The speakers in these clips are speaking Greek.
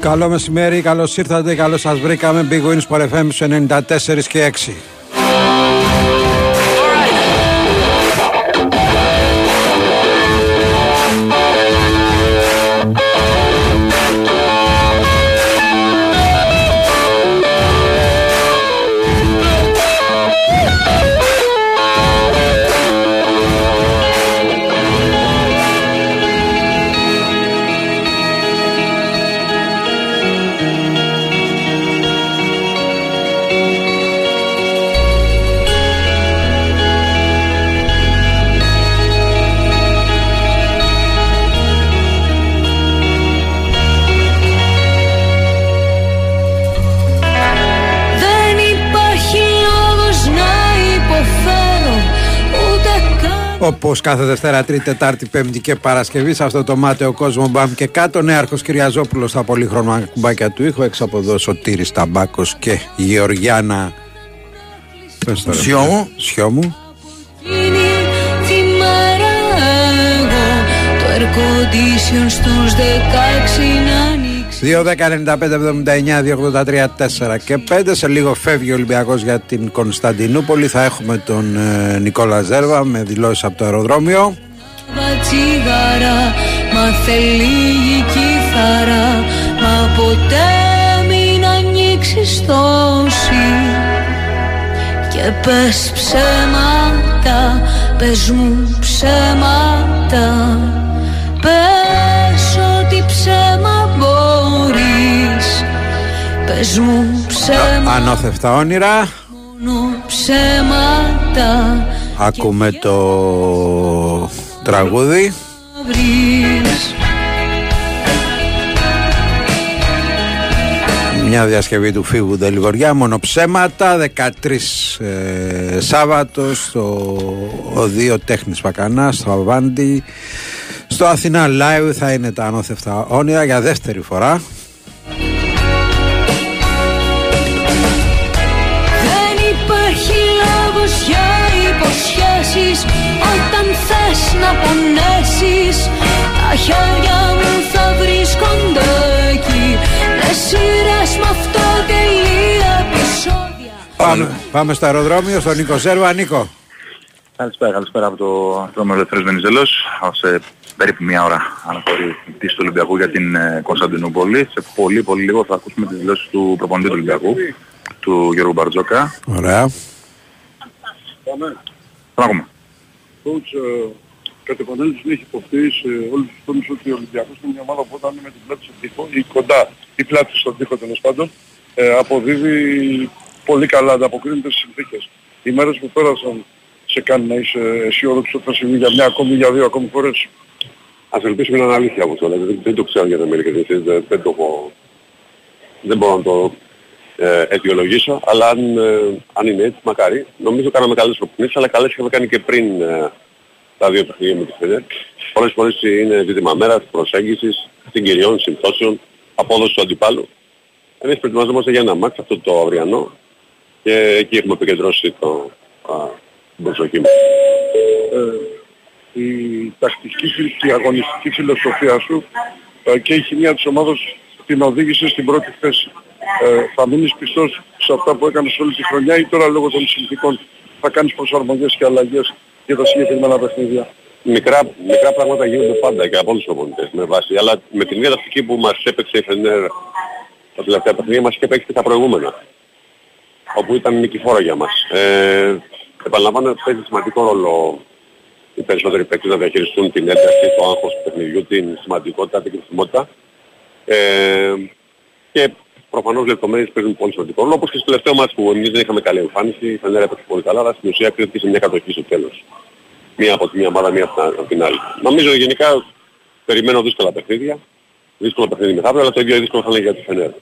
Καλό μεσημέρι, καλώς ήρθατε, καλώς σας βρήκαμε. Big Wins for FM στους 94 και 6. Όπως κάθε Δευτέρα, Τρίτη, Τετάρτη, Πέμπτη και Παρασκευή σε αυτό το μάταιο κόσμο μπαμ και κάτω. Νέαρχο Κυριαζόπουλος στα πολύχρωμα κουμπάκια του ήχου. Έξω από εδώ Σωτήρης Ταμπάκος και Γεωργιάνα. Πες το, ρε, Σιώμου. Σιώμου. είναι θυμάρα εγώ Το air condition στους 16 να ανοίξει 2, 10, 95, 79, 283, 4 και 5. Σε λίγο φεύγει ο Ολυμπιακός για την Κωνσταντινούπολη. Θα έχουμε τον ε, Νικόλα Ζέρβα με δηλώσεις από το αεροδρόμιο. τσιγάρα Μα θέλει η κιθάρα Μα ποτέ μην ανοίξεις τόση Και πες ψέματα Πες μου ψέματα Πες Πες μου ψέματα Ανώθευτα όνειρα. Μόνο ψέματα Ακούμε το τραγούδι. βρεις Μια διασκευή του φίβου Δελιγοριά, μόνο ψέματα, 13 ε, Σάββατος στο Οδείο Τέχνης Πακανάς, στο Αβάντι. Στο Αθηνά Live θα είναι τα ανώθευτα όνειρα για δεύτερη φορά. Να πονέσεις Τα χέρια μου θα βρίσκονται εκεί Λες σειρές με αυτό τελεία επεισόδια Πάμε, πάμε στο αεροδρόμιο, στον Νίκο Ζέρβα. Νίκο, Καλησπέρα, καλησπέρα από το δρόμο Ελευθέρος Βενιζέλος. Σε περίπου μία ώρα αναφορεί η πτήση του Ολυμπιακού για την ε, Κωνσταντινούπολη. Σε πολύ πολύ λίγο θα ακούσουμε τις δηλώσεις του προπονητή του Ολυμπιακού, του Γιώργου Μπαρτζόκα. ωραία. Τον ακούμε. coach ε, κατ' επανάληψη έχει υποθεί σε όλους τους τόμους ότι ο Ολυμπιακός είναι μια ομάδα που όταν είναι με την πλάτη στον τοίχο ή κοντά ή πλάτη στον τοίχο τέλος πάντων ε, αποδίδει πολύ καλά, ανταποκρίνεται στις συνθήκες. Οι μέρες που πέρασαν σε κάνει να είσαι αισιόδοξος ότι θα συμβεί για μια ακόμη, για δύο ακόμη φορές. Ας ελπίσουμε να είναι αλήθεια όπως το λέτε. Δεν, δεν το ξέρω για την Αμερική δεν, δεν το έχω... Δεν μπορώ να το ε, αιτιολογήσω, αλλά αν, ε, αν είναι έτσι, μακάρι. Νομίζω κάναμε καλές προπονήσεις, αλλά καλές είχαμε κάνει και πριν ε, τα δύο παιχνίδια με τη Φενέρ. Πολλές φορές είναι ζήτημα μέρας, προσέγγισης, συγκυριών, συμπτώσεων, απόδοσης του αντιπάλου. Εμείς προετοιμαζόμαστε για ένα μάτς, αυτό το αυριανό, και εκεί έχουμε επικεντρώσει το, α, την προσοχή μας. Ε, η τακτική και η αγωνιστική φιλοσοφία σου ε, και η χημεία της ομάδας την οδήγησε στην πρώτη θέση. Ε, θα μείνεις πιστός σε αυτά που έκανες όλη τη χρονιά ή τώρα λόγω των συνθήκων θα κάνεις προσαρμογές και αλλαγές για τα συγκεκριμένα παιχνίδια. Μικρά, μικρά πράγματα γίνονται πάντα και από όλους τους οπονητές με βάση. Αλλά με την ίδια τακτική που μας έπαιξε η Φενέρ τα τελευταία παιχνίδια μας και παίξει και τα προηγούμενα. Όπου ήταν νικηφόρο για μας. Ε, επαναλαμβάνω παίζει σημαντικό ρόλο οι περισσότεροι παίκτες να διαχειριστούν την ένταση, το άγχος του παιχνιδιού, την σημαντικότητα, την κρίσιμότητα. Ε, και προφανώς λεπτομέρειες παίζουν πολύ σημαντικό ρόλο, όπως και στο τελευταίο μάτς που εμείς δεν είχαμε καλή εμφάνιση, η Φενέρα έπαιξε πολύ καλά, αλλά στην ουσία κρίθηκε σε μια κατοχή στο τέλος. Μία από τη μία ομάδα, μία από την άλλη. Νομίζω γενικά περιμένω δύσκολα παιχνίδια, δύσκολα παιχνίδια μεθαύριο, αλλά το ίδιο δύσκολο θα είναι για τη Φενέρα.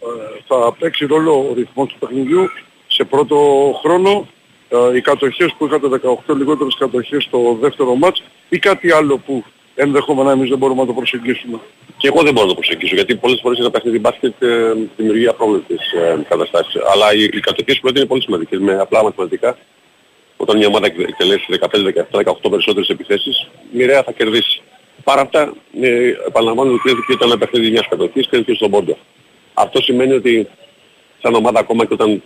Ε, θα παίξει ρόλο ο ρυθμός του παιχνιδιού σε πρώτο χρόνο ε, οι κατοχές που είχατε 18 λιγότερες κατοχές στο δεύτερο μάτς ή κάτι άλλο που ενδεχόμενα εμείς δεν μπορούμε να το προσεγγίσουμε. Και εγώ δεν μπορώ να το προσεγγίσω γιατί πολλές φορές ένα παιχνίδι μπάσκετ ε, δημιουργεί απρόβλεπτες ε, καταστάσεις. Αλλά οι, οι κατοχές που είναι πολύ σημαντικές με απλά μαθηματικά. Όταν μια ομάδα εκτελέσει 15, 17, 18 περισσότερες επιθέσεις, μοιραία θα κερδίσει. Παρά αυτά, ε, επαναλαμβάνω ότι κρίνεται και ήταν ένα παιχνίδι μιας κατοχής, κρίνεται και στον πόντο. Αυτό σημαίνει ότι σαν ομάδα ακόμα και όταν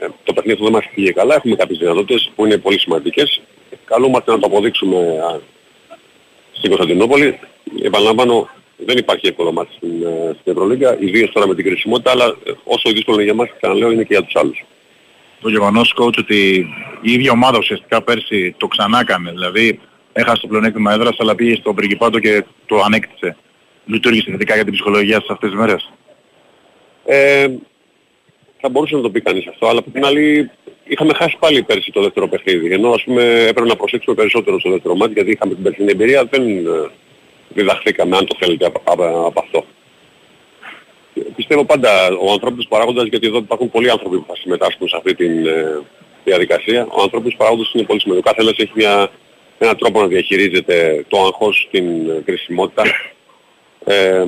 ε, το παιχνίδι δεν μας πήγε καλά, έχουμε κάποιες δυνατότητες που είναι πολύ σημαντικές. Καλούμαστε να το αποδείξουμε στην Κωνσταντινούπολη. Επαναλαμβάνω, δεν υπάρχει εύκολο μάτι στην, ε, στην Ευρωλίγκα, ιδίως τώρα με την κρισιμότητα, αλλά ε, όσο δύσκολο είναι για μας, ξαναλέω, είναι και για τους άλλους. Το γεγονός, coach, ότι η ίδια ομάδα ουσιαστικά πέρσι το ξανά έκανε. Δηλαδή, έχασε το πλεονέκτημα έδρας, αλλά πήγε στο Πριγκιπάτο και το ανέκτησε. Λειτουργήσε θετικά για την ψυχολογία σας αυτές τις μέρες; Ε, θα μπορούσε να το πει κανείς αυτό, αλλά από την άλλη είχαμε χάσει πάλι πέρσι το δεύτερο παιχνίδι. Ενώ ας πούμε έπρεπε να προσέξουμε περισσότερο στο δεύτερο μάτι γιατί είχαμε την περσινή εμπειρία, δεν ε, διδαχθήκαμε αν το θέλετε από, από, από αυτό. Πιστεύω πάντα ο ανθρώπινος παράγοντας, γιατί εδώ υπάρχουν πολλοί άνθρωποι που θα συμμετάσχουν σε αυτή τη ε, διαδικασία, ο ανθρώπινος παράγοντας είναι πολύ σημαντικό. Κάθε ένας έχει μια, έναν τρόπο να διαχειρίζεται το αγχός, την ε, κρισιμότητα. Ε,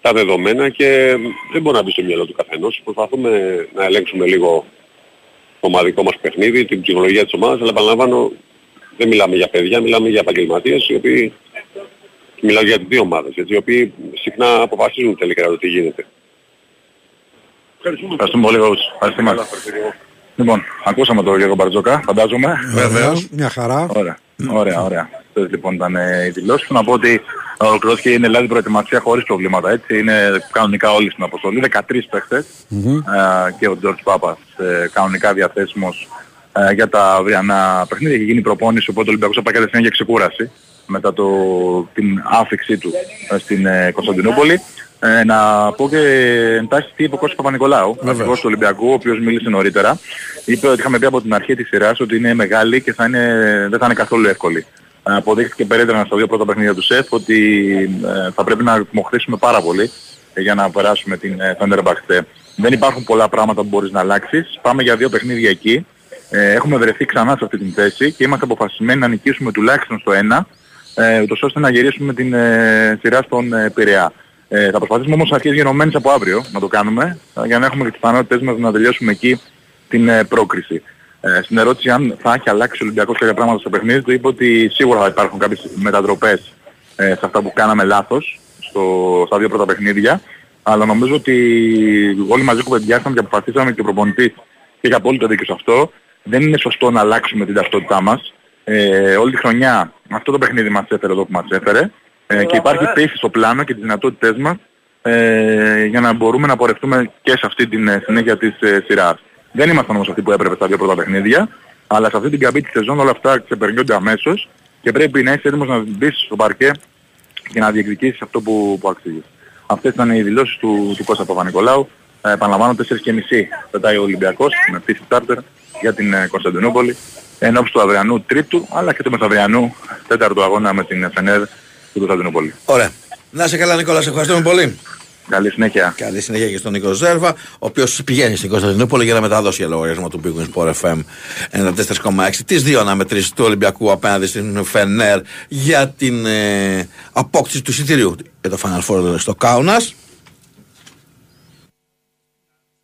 τα δεδομένα και δεν μπορεί να μπει στο μυαλό του καθενός. Προσπαθούμε να ελέγξουμε λίγο το ομαδικό μας παιχνίδι, την ψυχολογία της ομάδας, αλλά επαναλαμβάνω δεν μιλάμε για παιδιά, μιλάμε για επαγγελματίες οι οποίοι μιλάω για τις δύο ομάδες, οι οποίοι συχνά αποφασίζουν τελικά το τι γίνεται. Ευχαριστούμε πολύ, Ευχαριστούμε. Λοιπόν, ακούσαμε τον Γιώργο Μπαρτζόκα, φαντάζομαι. Βεβαίως, μια χαρά. Ωραία, ωραία, ωραία. Αυτές λοιπόν ήταν οι δηλώσεις του. Να πω ότι ολοκληρώθηκε η Ελλάδα προετοιμασία χωρίς προβλήματα. Έτσι είναι κανονικά όλοι στην αποστολή. 13 παιχτες και ο Τζορτς Πάπας ε, κανονικά διαθέσιμος ε, για τα αυριανά παιχνίδια. Έχει γίνει προπόνηση οπότε ο Ολυμπιακός θα πάει για ξεκούραση μετά το, την άφηξή του ε, στην Κωνσταντινούπολη. Ε, να πω και εντάσεις τι είπε ο Κώστας Παπα-Νικολάου, αρχηγός του Ολυμπιακού, ο οποίος μίλησε νωρίτερα. Είπε ότι είχαμε πει από την αρχή της σειράς ότι είναι μεγάλη και θα είναι, δεν θα είναι καθόλου εύκολη. Αποδείχθηκε περίτρανα στα δύο πρώτα παιχνίδια του ΣΕΦ ότι ε, θα πρέπει να μοχθήσουμε πάρα πολύ για να περάσουμε την Fenerbahce. Δεν υπάρχουν πολλά πράγματα που μπορείς να αλλάξεις. Πάμε για δύο παιχνίδια εκεί. Ε, έχουμε βρεθεί ξανά σε αυτή την θέση και είμαστε αποφασισμένοι να νικήσουμε τουλάχιστον στο ένα, ε, ούτως ώστε να γυρίσουμε την ε, σειρά στον ε, Πειραιά. Ε, θα προσπαθήσουμε όμως αρχές γενομένες από αύριο να το κάνουμε, για να έχουμε και τις πιθανότητες μας να τελειώσουμε εκεί την ε, πρόκριση. Ε, στην ερώτηση αν θα έχει αλλάξει ο Ολυμπιακός κάποια πράγματα στο παιχνίδι του είπε ότι σίγουρα θα υπάρχουν κάποιες μετατροπές ε, σε αυτά που κάναμε λάθος στο, στα δύο πρώτα παιχνίδια. Αλλά νομίζω ότι όλοι μαζί κουβεντιάσαμε και αποφασίσαμε και ο προπονητής και έχει απόλυτο δίκιο σε αυτό. Δεν είναι σωστό να αλλάξουμε την ταυτότητά μας. Ε, όλη τη χρονιά αυτό το παιχνίδι μας έφερε εδώ που μας έφερε. Ε, και υπάρχει πίστη στο πλάνο και τις δυνατότητές μας ε, για να μπορούμε να πορευτούμε και σε αυτή την ε, συνέχεια της ε, σειράς. Δεν ήμασταν όμως αυτοί που έπρεπε στα δύο πρώτα παιχνίδια, αλλά σε αυτή την καμπή της σεζόν όλα αυτά ξεπερνιούνται αμέσως και πρέπει να είσαι έτοιμος να μπεις στο παρκέ και να διεκδικήσεις αυτό που, που αξίζεις. Αυτές ήταν οι δηλώσεις του, του Κώστα Παπα-Νικολάου. Ε, επαναλαμβάνω 4.30 πετάει ο Ολυμπιακός με πίση στάρτερ για την ε, Κωνσταντινούπολη εν του αυριανού τρίτου αλλά και του μεθαυριανού τέταρτου αγώνα με την Φενέρ του Κωνσταντινούπολη. Ωραία. Να σε καλά Νικόλα, σε ευχαριστούμε πολύ. Καλή συνέχεια. Καλή συνέχεια και στον Νίκο Ζέρβα, ο οποίος πηγαίνει στην Κωνσταντινούπολη για να μεταδώσει για λογαριασμό του Big Sport FM 94,6. Τις δύο αναμετρήσεις του Ολυμπιακού απέναντι στην Φενέρ για την ε, απόκτηση του εισιτηρίου για το Final Four στο Κάουνα.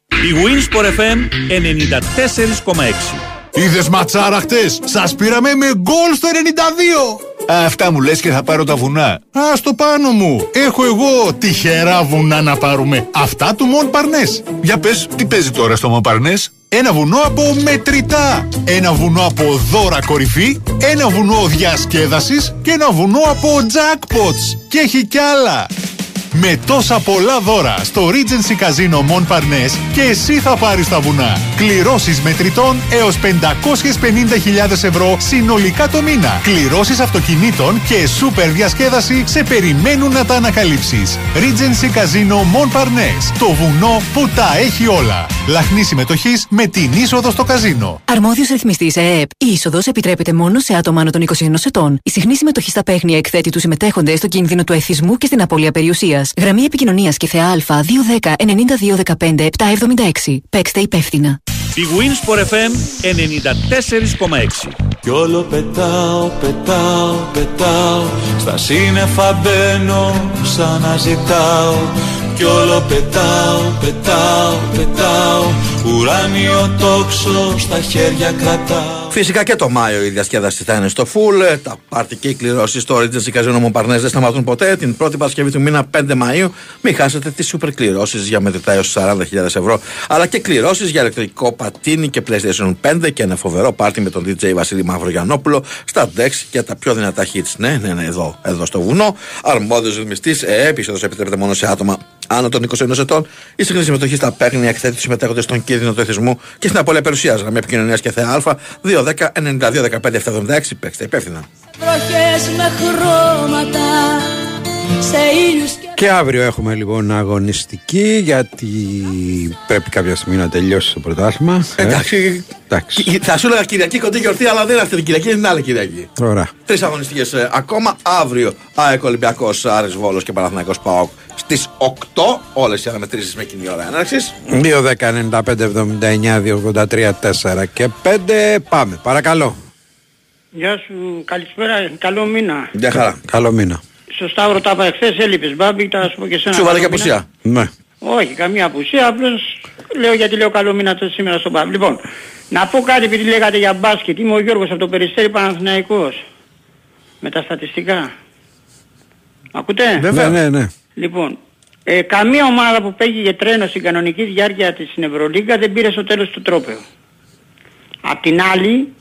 Η Winsport FM 94,6 Είδες ματσάρα χτες; Σας πήραμε με γκολ στο 92. Αυτά μου λες και θα πάρω τα βουνά. Α το πάνω μου. Έχω εγώ τυχερά βουνά να πάρουμε. Αυτά του Μον Παρνές. Για πες, τι παίζει τώρα στο Μοπαρνές. Ένα βουνό από μετρητά. Ένα βουνό από δώρα κορυφή. Ένα βουνό διασκέδασης. Και ένα βουνό από jackpots. Και έχει κι άλλα. Με τόσα πολλά δώρα στο Regency Casino Mon Parnes και εσύ θα πάρεις τα βουνά. Κληρώσεις μετρητών έως 550.000 ευρώ συνολικά το μήνα. Κληρώσεις αυτοκινήτων και σούπερ διασκέδαση σε περιμένουν να τα ανακαλύψεις. Regency Casino Mon Parnes. Το βουνό που τα έχει όλα. Λαχνή συμμετοχής με την είσοδο στο καζίνο. Αρμόδιος ρυθμιστής ΕΕΠ. Η είσοδος επιτρέπεται μόνο σε άτομα άνω των 21 ετών. Η συχνή συμμετοχή στα παίχνια εκθέτει τους συμμετέχοντες στο κίνδυνο του εθισμού και στην απώλεια περιουσίας. Γραμμή επικοινωνίας και θεά Α 210 9215 776. Παίξτε υπεύθυνα. Η Winsport FM 94,6 Κι όλο πετάω, πετάω, πετάω Στα σύννεφα μπαίνω, σαν να ζητάω Κι όλο πετάω, πετάω, πετάω Ουράνιο τόξο στα χέρια κρατάω Φυσικά και το Μάιο η διασκέδαση θα είναι στο full. Ε, Τα πάρτι και οι κληρώσεις στο Regency Casino Montparnasse δεν σταματούν ποτέ. Την πρώτη Παρασκευή του μήνα 5 Μαου μην χάσετε τις super κληρώσεις για μετρητά έως 40.000 ευρώ. Αλλά και κληρώσεις για ηλεκτρικό πατίνι και PlayStation 5 και ένα φοβερό πάρτι με τον DJ Βασίλη Μαυρογιανόπουλο στα Dex και τα πιο δυνατά hits. Ναι, ναι, ναι, εδώ, εδώ στο βουνό. Αρμόδιος ρυθμιστής, ε, επίσοδο επιτρέπεται μόνο σε άτομα άνω των 21 ετών. Η συχνή συμμετοχή στα παίχνια εκθέτει του συμμετέχοντε στον κίνδυνο του εθισμού και στην απώλεια περιουσίας. Γραμμή επικοινωνίας και θεά Α 210 92 15 776. Παίξτε υπεύθυνα. Βροχές με χρώματα Σε ήλιους και Και αύριο έχουμε λοιπόν αγωνιστική γιατί πρέπει κάποια στιγμή να τελειώσει το πρωτάθλημα. Ε, Εντάξει. εντάξει. Κι- Θα σου έλεγα Κυριακή κοντή γιορτή, αλλά δεν είναι αυτή την Κυριακή, είναι την άλλη Κυριακή. Ωραία. Τρεις αγωνιστικές ακόμα. Αύριο ΑΕΚ Ολυμπιακός Άρης Βόλος και Παναθυναϊκό ΠΑΟΚ στις 8. Όλες οι αναμετρήσεις με κοινή ώρα έναρξης. 2-10-95-79-283-4 και 5 πάμε. Παρακαλώ. Γεια σου, καλησπέρα, καλό μήνα. Γεια χαρά. Καλό μήνα. Στο Σταύρο τα είπα εχθές, έλειπες Μπάμπη, θα σου πω και σένα. Σου βάλε καλό και μήνα. απουσία. Ναι. Όχι, καμία απουσία, απλώς λέω γιατί λέω καλό μήνα το σήμερα στον Μπάμπη. Λοιπόν, να πω κάτι επειδή λέγατε για μπάσκετ, είμαι ο Γιώργος από το Περιστέρι Παναθηναϊκός. Με τα στατιστικά. Ακούτε; Ναι, ναι, ναι. Λοιπόν, ε, καμία ομάδα που πήγε τρένο στην κανονική διάρκεια της στην Ευρωλίγκα δεν πήρε στο τέλος του τρόπεο. Απ' την άλλη,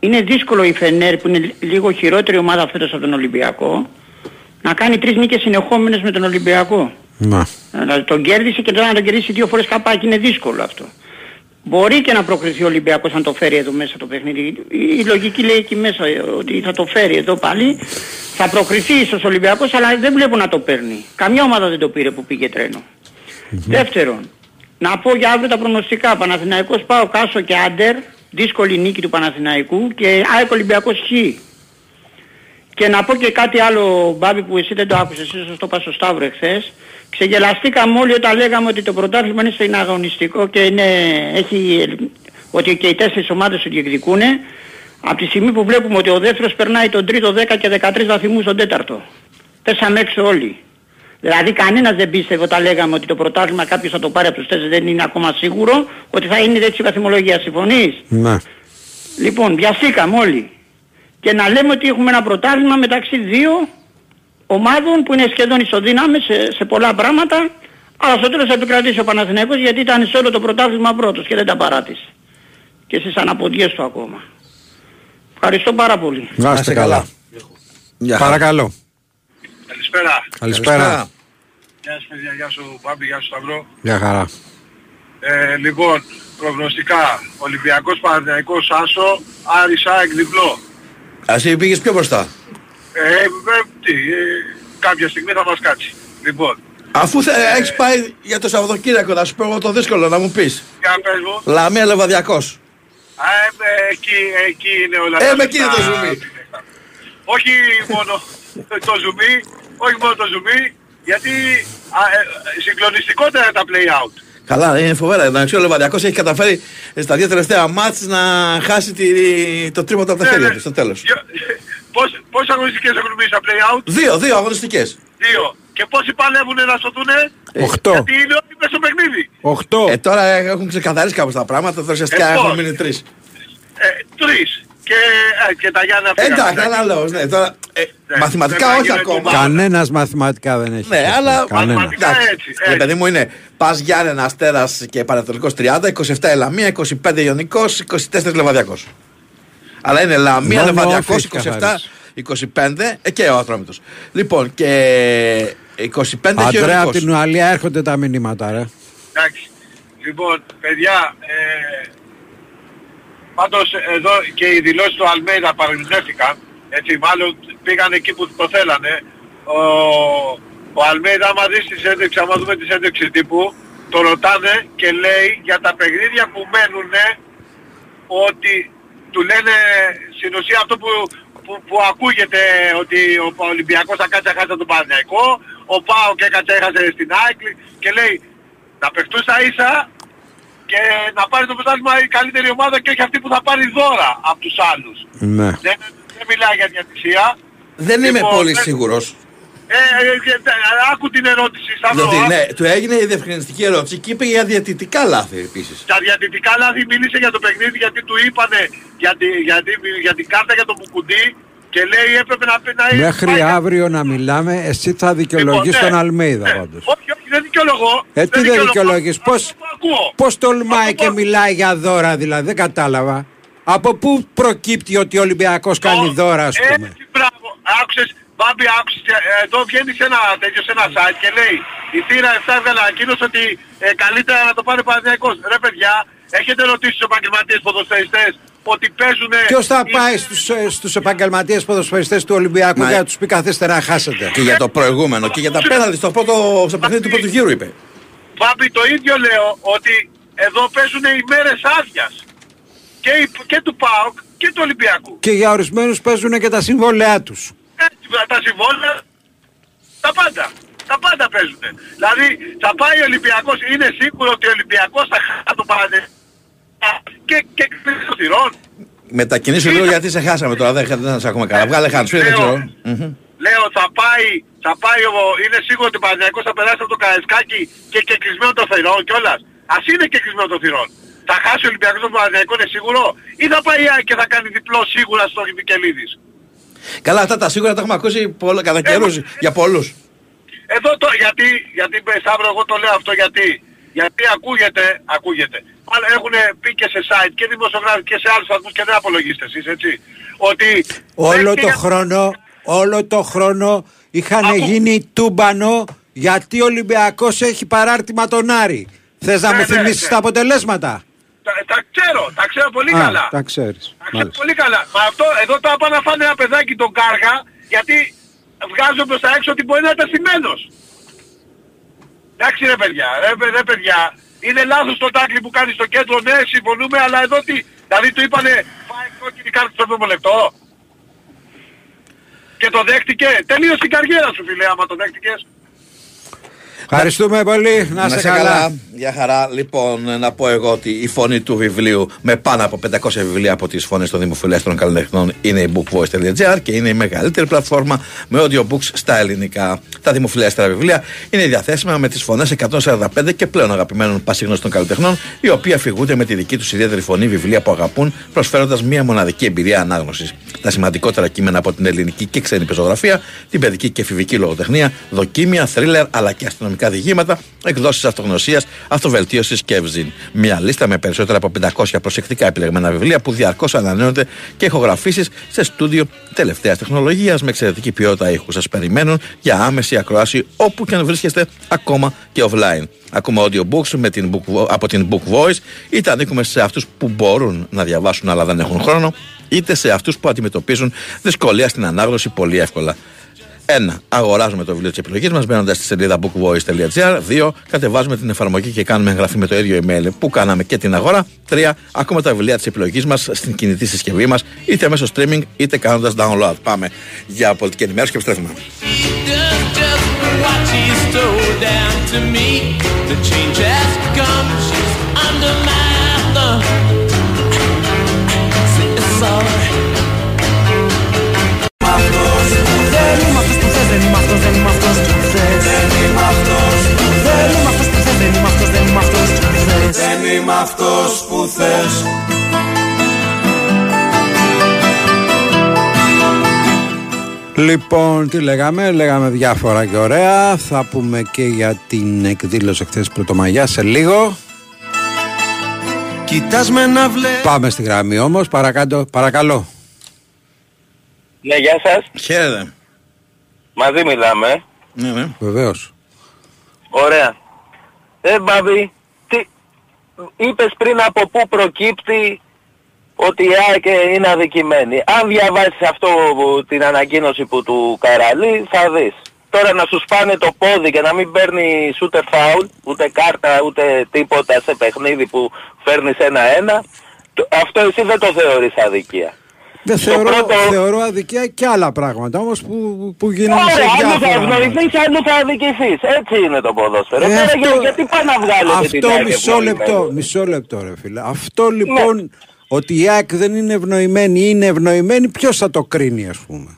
είναι δύσκολο η Φενέρ που είναι λίγο χειρότερη ομάδα φέτος από τον Ολυμπιακό να κάνει τρεις νίκες συνεχόμενες με τον Ολυμπιακό. Μα. Δηλαδή τον κέρδισε και τώρα να τον κερδίσει δύο φορές καπάκι είναι δύσκολο αυτό. Μπορεί και να προκριθεί ο Ολυμπιακός αν το φέρει εδώ μέσα το παιχνίδι. Η λογική λέει εκεί μέσα ε, ότι θα το φέρει εδώ πάλι. Θα προκριθεί ίσως ο Ολυμπιακός αλλά δεν βλέπω να το παίρνει. Καμιά ομάδα δεν το πήρε που πήγε τρένο. Δεύτερον, να πω για αύριο τα προνοστικά. Παναθηναϊκός πάω Κάσο και Άντερ. Δύσκολη νίκη του Παναθηναϊκού και ΑΕΚ Ολυμπιακός Χ. Και να πω και κάτι άλλο, Μπάμπη, που εσύ δεν το άκουσες, ίσως το είπα στο Σταύρο εχθές. Ξεγελαστήκαμε όλοι όταν λέγαμε ότι το πρωτάθλημα είναι στην αγωνιστικό και είναι, έχει, ότι και οι τέσσερις ομάδες το διεκδικούν. Από τη στιγμή που βλέπουμε ότι ο δεύτερος περνάει τον τρίτο 10 και 13 βαθμούς τον τέταρτο. Πέσαμε έξω όλοι. Δηλαδή κανένας δεν πίστευε όταν λέγαμε ότι το πρωτάθλημα κάποιος θα το πάρει από τους τέσσερις δεν είναι ακόμα σίγουρο ότι θα είναι έτσι η βαθμολογία. Συμφωνείς; Ναι. Λοιπόν, βιαστήκαμε όλοι. Και να λέμε ότι έχουμε ένα πρωτάθλημα μεταξύ δύο ομάδων που είναι σχεδόν ισοδύναμες σε, σε πολλά πράγματα. Αλλά στο τέλος θα επικρατήσει ο Παναθηναϊκός γιατί ήταν σε όλο το πρωτάθλημα πρώτος και δεν τα παράτησε. Και στις αναποδιές του ακόμα. Ευχαριστώ πάρα πολύ. Να είστε καλά. Γεια χαρά. Παρακαλώ. Καλησπέρα. Καλησπέρα. Γεια σου παιδιά, γεια σου Μπάμπη, γεια σου Σταυρό. Γεια χαρά. Ε, λοιπόν, προγνωστικά, Ολυμπιακός Παναθηναϊκός Άσο, Άρης ΑΕΚ διπλό. Εσύ πήγες πιο μπροστά. Ε, ε, τι, ε, κάποια στιγμή θα μας κάτσει. Λοιπόν, Αφού θε, έχεις πάει για το Σαββατοκύριακο, να σου πω εγώ το δύσκολο να μου πεις. για πες μου. Λαμία Λεβαδιακός. Α, ε, ε, εκεί, εκεί είναι όλα Ε, τα με εκεί είναι το λεφτά. ζουμί. Όχι μόνο το ζουμί, όχι μόνο το ζουμί, γιατί α, ε, ε, συγκλονιστικότερα είναι τα play-out. Καλά, είναι φοβερά. Εντάξει, ο Λεβαδιακός έχει καταφέρει στα δύο τελευταία μάτς να χάσει τη, το τρίποτο από τα Ναι, χέρια ναι. του στο τέλος. Δυο- Πώς, πόσες αγωνιστικές έχουν μπει στα play-out? Δύο, δύο αγωνιστικές. Δύο. Και πόσοι παλεύουν να σωθούνε; Οχτώ. Γιατί είναι όλοι μέσα στο παιχνίδι. Οχτώ. Ε, τώρα έχουν ξεκαθαρίσει κάπως τα πράγματα, τώρα ουσιαστικά Ε, έχουν πώς; μείνει τρεις. Ε, τρεις. Και, ε, και τα Γιάννα φύγανε. Εντάξει, αναλόγως, ναι. Τώρα, ε, μαθηματικά δεν θα όχι γίνει ακόμα. ομάδα. Κανένας μαθηματικά δεν έχει. Ναι, χέρι. αλλά Κανένας. Μαθηματικά Εντάξει, έτσι, ρε έτσι. παιδί μου είναι Πας Γιάννενα, Αστέρας και Πανατολικό 30, 27 Ελαμία, 25 Ιωνικός, 24 Λεβαδιακός. Αλλά είναι Λαμία, Μόνο Λεβαδιακός, όφης 27, καθαρής. 25 ε, και ο Ατρόμητος. Λοιπόν, και 25 έχει ο Αντρέα από Ιωνικός. την Ουαλία έρχονται τα μηνύματα, ρε. Εντάξει. Λοιπόν, παιδιά, ε, πάντως εδώ και οι δηλώσεις του Αλμέιδα παρεμβνεύτηκαν. Έτσι, μάλλον πήγαν εκεί που το θέλανε. Ο, ο Αλμέιδα, άμα δεις τη συνέντευξη, άμα δούμε τη συνέντευξη τύπου, το ρωτάνε και λέει για τα παιχνίδια που μένουν ότι του λένε στην ουσία αυτό που, που, που ακούγεται ότι ο Ολυμπιακός θα κάτσει να χάσει τον Παναθηναϊκό, ο Πάο και έκατσε έχασε στην ΑΕΚ και λέει να παιχτούν στα ίσα και να πάρει το πρωτάθλημα η καλύτερη ομάδα και όχι αυτή που θα πάρει δώρα από τους άλλους. Ναι. Δεν, δεν μιλάει για διατησία. Δεν είμαι Λοιπόν, πολύ δεν- σίγουρος. Ε, ε, ε, ε, άκου την ερώτηση. Σταύρο, Διότι άκου. ναι, του έγινε η διευκρινιστική ερώτηση και είπε για διατητικά λάθη επίσης. Τα διατητικά λάθη μίλησε για το παιχνίδι γιατί του είπανε για, τη, για, τη, για την κάρτα για το Μουκουντή και λέει έπρεπε να πει να Μέχρι πάει- αύριο να μιλάμε, εσύ θα δικαιολογείς Λοιπόν, τον ναι, Αλμέιδα ναι. πάντως. Όχι, όχι, δεν δικαιολογώ. Ε, τι δεν δικαιολογείς, πώς, ακούω. πώς τολμάει και μιλάει για δώρα δηλαδή, δεν κατάλαβα. Από πού προκύπτει ότι ο Ολυμπιακός κάνει δώρα, ας πούμε; Έτσι, μπράβο. Άκουσες, Μπάμπη, άκουσες, ε, εδώ βγαίνει σε ένα τέτοιο, σε ένα site και λέει η θύρα 7 έβγαλε ανακοίνωση ότι ε, καλύτερα να το πάρει ο Παναθηναϊκός. Ρε παιδιά, έχετε ρωτήσει τους επαγγελματίες ποδοσφαιριστές ότι παίζουν... Ποιος θα πάει στους, ε, στους επαγγελματίες ποδοσφαιριστές του Ολυμπιακού Μα- για να τους πει καθίστε να χάσετε. Και για το προηγούμενο και για τα πέναλτι στο, πρώτο, στο παιχνίδι του πρώτου γύρου είπε. Μπάμπη, το ίδιο λέω ότι εδώ παίζουν οι μέρες άδειας. Και, η- και του ΠΑΟΚ και του Ολυμπιακού. Και για ορισμένους παίζουν και τα συμβόλαιά τους. Έτσι, τα συμβόλαια, τα πάντα. Τα πάντα παίζουν. Δηλαδή θα πάει ο Ολυμπιακός, είναι σίγουρο ότι ο Ολυμπιακός θα χάσει το Παναθηναϊκό και, και κλείσει το θυρών. Μετακινήσω λίγο γιατί σε χάσαμε τώρα, δεν, δεν σε ακούμε καλά. Βγάλε χάντσου, δεν Λέω. ξέρω. Μμμ. Λέω θα πάει, θα πάει ο, είναι σίγουρο ότι ο Παναθηναϊκός θα περάσει από το Καρεσκάκι και και κλεισμένο το θυρών κιόλας. Ας είναι και κλεισμένο το θυρών. Θα χάσει ο Ολυμπιακός τον Παναθηναϊκό είναι σίγουρο; Ή θα πάει η ΑΕΚ και θα κάνει διπλό σίγουρα στο Βικελίδης. Καλά, αυτά τα σίγουρα τα έχουμε ακούσει πολλά, κατά καιρούς για πολλούς. Εδώ το, γιατί, γιατί Σταύρο εγώ το λέω αυτό γιατί, γιατί ακούγεται, ακούγεται. Αλλά έχουν πει και σε site και δημοσιογράφοι και σε άλλους βαθμούς και δεν απολογίστες εσείς έτσι. Ότι Όλο δεν το πήγα- χρόνο, όλο το χρόνο είχαν γίνει τούμπανο γιατί ο Ολυμπιακός έχει παράρτημα τον Άρη. Θες να Ναι, μου ναι, θυμίσεις ναι. τα αποτελέσματα; Τα, τα ξέρω, τα ξέρω πολύ Α, καλά. τα ξέρεις. Τα ξέρω Μάλιστα. πολύ καλά. Μα αυτό, εδώ τώρα πάνε να φάνε ένα παιδάκι τον κάργα γιατί βγάζω προς τα έξω ότι μπορεί να είναι ταστημένος. Εντάξει ρε παιδιά, ρε, παι- ρε παιδιά, είναι λάθος το τάκλι που κάνει στο κέντρο, ναι συμφωνούμε, αλλά εδώ τι, δηλαδή του είπανε φάει κόκκινη κάρτα στο επόμενο λεπτό. Και το δέχτηκε, τελείωσε η καριέρα σου φίλε άμα το δέχτηκες. Ευχαριστούμε πολύ. Να σε καλά. Για χαρά. Λοιπόν, να πω εγώ ότι η φωνή του βιβλίου με πάνω από 500 βιβλία από τις φωνές των δημοφιλέστρων καλλιτεχνών είναι η bookvoice.gr και είναι η μεγαλύτερη πλατφόρμα με audiobooks στα ελληνικά. Τα δημοφιλέστερα βιβλία είναι διαθέσιμα με τις φωνές 145 και πλέον αγαπημένων πασίγνωστων καλλιτεχνών, οι οποίοι αφηγούνται με τη δική τους ιδιαίτερη φωνή βιβλία που αγαπούν, προσφέροντας μια μοναδική εμπειρία ανάγνωσης. Τα σημαντικότερα κείμενα από την ελληνική και ξένη πεζογραφία, την παιδική και εφηβική λογοτεχνία, δοκίμια, θρίλερ αλλά και αστυνομικά διηγήματα, εκδόσεις αυτογνωσίας, αυτοβελτίωσης και ευζήν. Μια λίστα με περισσότερα από 500 προσεκτικά επιλεγμένα βιβλία που διαρκώς ανανεώνεται και ηχογραφήσεις σε στούντιο τελευταίας τεχνολογίας με εξαιρετική ποιότητα ήχους. Σας περιμένουν για άμεση ακρόαση όπου και αν βρίσκεστε ακόμα και offline. Ακούμε audiobooks με την book, από την Book Voice, είτε ανήκουμε σε αυτούς που μπορούν να διαβάσουν αλλά δεν έχουν χρόνο, είτε σε αυτούς που αντιμετωπίζουν δυσκολία στην ανάγνωση πολύ εύκολα. Ένα, αγοράζουμε το βιβλίο της επιλογής μας μπαίνοντας στη σελίδα bookvoice.gr. Δύο, κατεβάζουμε την εφαρμογή και κάνουμε εγγραφή με το ίδιο email που κάναμε και την αγορά. Τρία, ακούμε τα βιβλία της επιλογής μας στην κινητή συσκευή μας, είτε μέσω streaming είτε κάνοντας download. Πάμε για πολιτική ενημέρωση και επιστρέφουμε. just what she's told down to me. The change has come, she's under my thumb. είμαι αυτός που θες Λοιπόν, τι λέγαμε, λέγαμε διάφορα και ωραία. Θα πούμε και για την εκδήλωση χθες Πρωτομαγιά σε λίγο. Κοιτάς με να βλέ... Πάμε στη γραμμή όμως, παρακάτω, παρακαλώ. Ναι, γεια σας. Χαίρετε. Μαζί μιλάμε. Ναι, ναι. Βεβαίως. Ωραία. Ε, Μπάμπη, είπες πριν από πού προκύπτει ότι η ΑΕΚ είναι αδικημένη. Αν διαβάσεις αυτό που- την ανακοίνωση που του Καραλή θα δεις. Τώρα να σου σπάνε το πόδι και να μην παίρνει ούτε φάουλ, ούτε κάρτα, ούτε τίποτα σε παιχνίδι που φέρνεις ένα-ένα, το- αυτό εσύ δεν το θεωρείς αδικία. Δεν Στο θεωρώ, πρώτο- θεωρώ αδικία και άλλα πράγματα όμως που, που γίνονται σε Ωραία, αλλού θα διάφορα. ευνοηθείς, αλλού θα αδικηθείς. Έτσι είναι το ποδόσφαιρο. Ε, Τώρα αυτό- για- γιατί πάει να βγάλετε την Αυτό ΑΕΚ μισό ευνοημένη. λεπτό, μισό λεπτό ρε φίλε. Αυτό λοιπόν ότι η ΑΕΚ δεν είναι ευνοημένη ή είναι ευνοημένη, ποιος θα το κρίνει ας πούμε;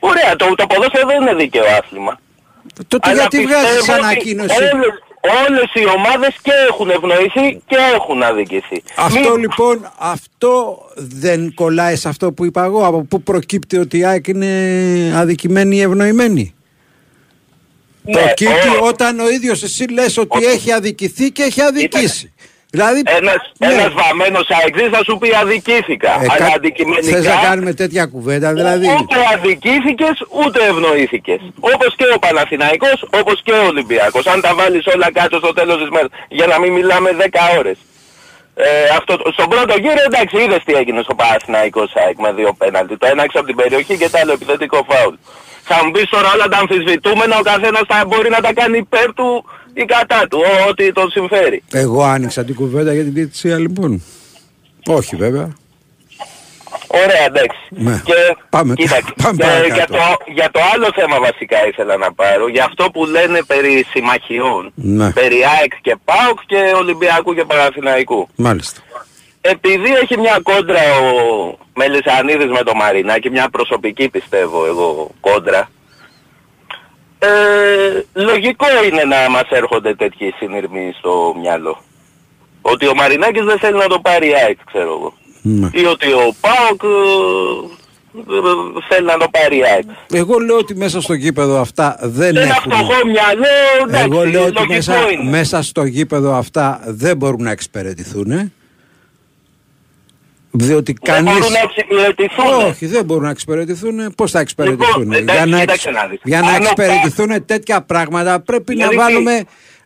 Ωραία, το, το ποδόσφαιρο δεν είναι δίκαιο άθλημα. Τότε Αλλά γιατί πιστεύω βγάζεις ότι ανακοίνωση; Όλες, όλες οι ομάδες και έχουν ευνοηθεί και έχουν αδικηθεί. Αυτό Μην- λοιπόν, αυτό δεν κολλάει σε αυτό που είπα εγώ. Από πού προκύπτει ότι η ΑΕΚ είναι αδικημένη ή ευνοημένη. Ναι, προκύπτει ο- όταν ο ίδιος εσύ λες ότι έχει αδικηθεί και έχει αδικήσει. Δηλαδή, Ένας, ναι. ένας βαμμένος αεξής θα σου πει αδικήθηκα. Ε, αλλά κα- αντικειμενικά θες να κάνουμε τέτοια κουβέντα, δηλαδή; ούτε αδικήθηκες ούτε ευνοήθηκες. Όπως και ο Παναθηναϊκός, όπως και ο Ολυμπιακός. Αν τα βάλεις όλα κάτω στο τέλος της μέρας, για να μην μιλάμε 10 ώρες. Ε, αυτό, το- στον πρώτο γύρο εντάξει είδες τι έγινε στο Παναθηναϊκό ΣΑΕΚ με δύο πέναλτι. Το ένα έξω από την περιοχή και το άλλο επιθετικό φάουλ. Θα μου πεις τώρα όλα τα αμφισβητούμενα ο καθένας θα μπορεί να τα κάνει υπέρ του ή κατά του, ό- ό,τι τον συμφέρει. Εγώ άνοιξα την κουβέντα για την διαιτησία λοιπόν. Όχι βέβαια. Ωραία, εντάξει. Ναι. Και, Πάμε- κοίταξε, πάμε και παρακάτω. για, το, για το άλλο θέμα βασικά ήθελα να πάρω, για αυτό που λένε περί συμμαχιών, Ναι. περί ΑΕΚ και ΠΑΟΚ και Ολυμπιακού και Παναθηναϊκού. Μάλιστα. Επειδή έχει μια κόντρα ο Μελισανίδης με το Μαρινάκη, μια προσωπική πιστεύω εγώ κόντρα, ε, λογικό είναι να μας έρχονται τέτοιοι συνειρμοί στο μυαλό. Ότι ο Μαρινάκης δεν θέλει να το πάρει η ΑΕΚ, ξέρω εγώ. Ναι. Ή ότι ο ΠΑΟΚ ε, ε, θέλει να το πάρει η ΑΕΚ. Εγώ λέω ότι μέσα στο γήπεδο αυτά δεν Ένα έχουν. φτωχό μυαλό, εντάξει, Εγώ λέω ότι λογικό μέσα, είναι. μέσα στο γήπεδο αυτά δεν μπορούν να εξυπηρετηθούν. Διότι Δεν κανείς... μπορούν να εξυπηρετηθούν. Όχι, δεν μπορούν να εξυπηρετηθούν. Πώς θα εξυπηρετηθούν. Λοιπόν, εντάξει, για να, κοίταξε να δεις. για να Αν ο εξυπηρετηθούν τέτοια πράγματα πρέπει Δηλαδή να τι; βάλουμε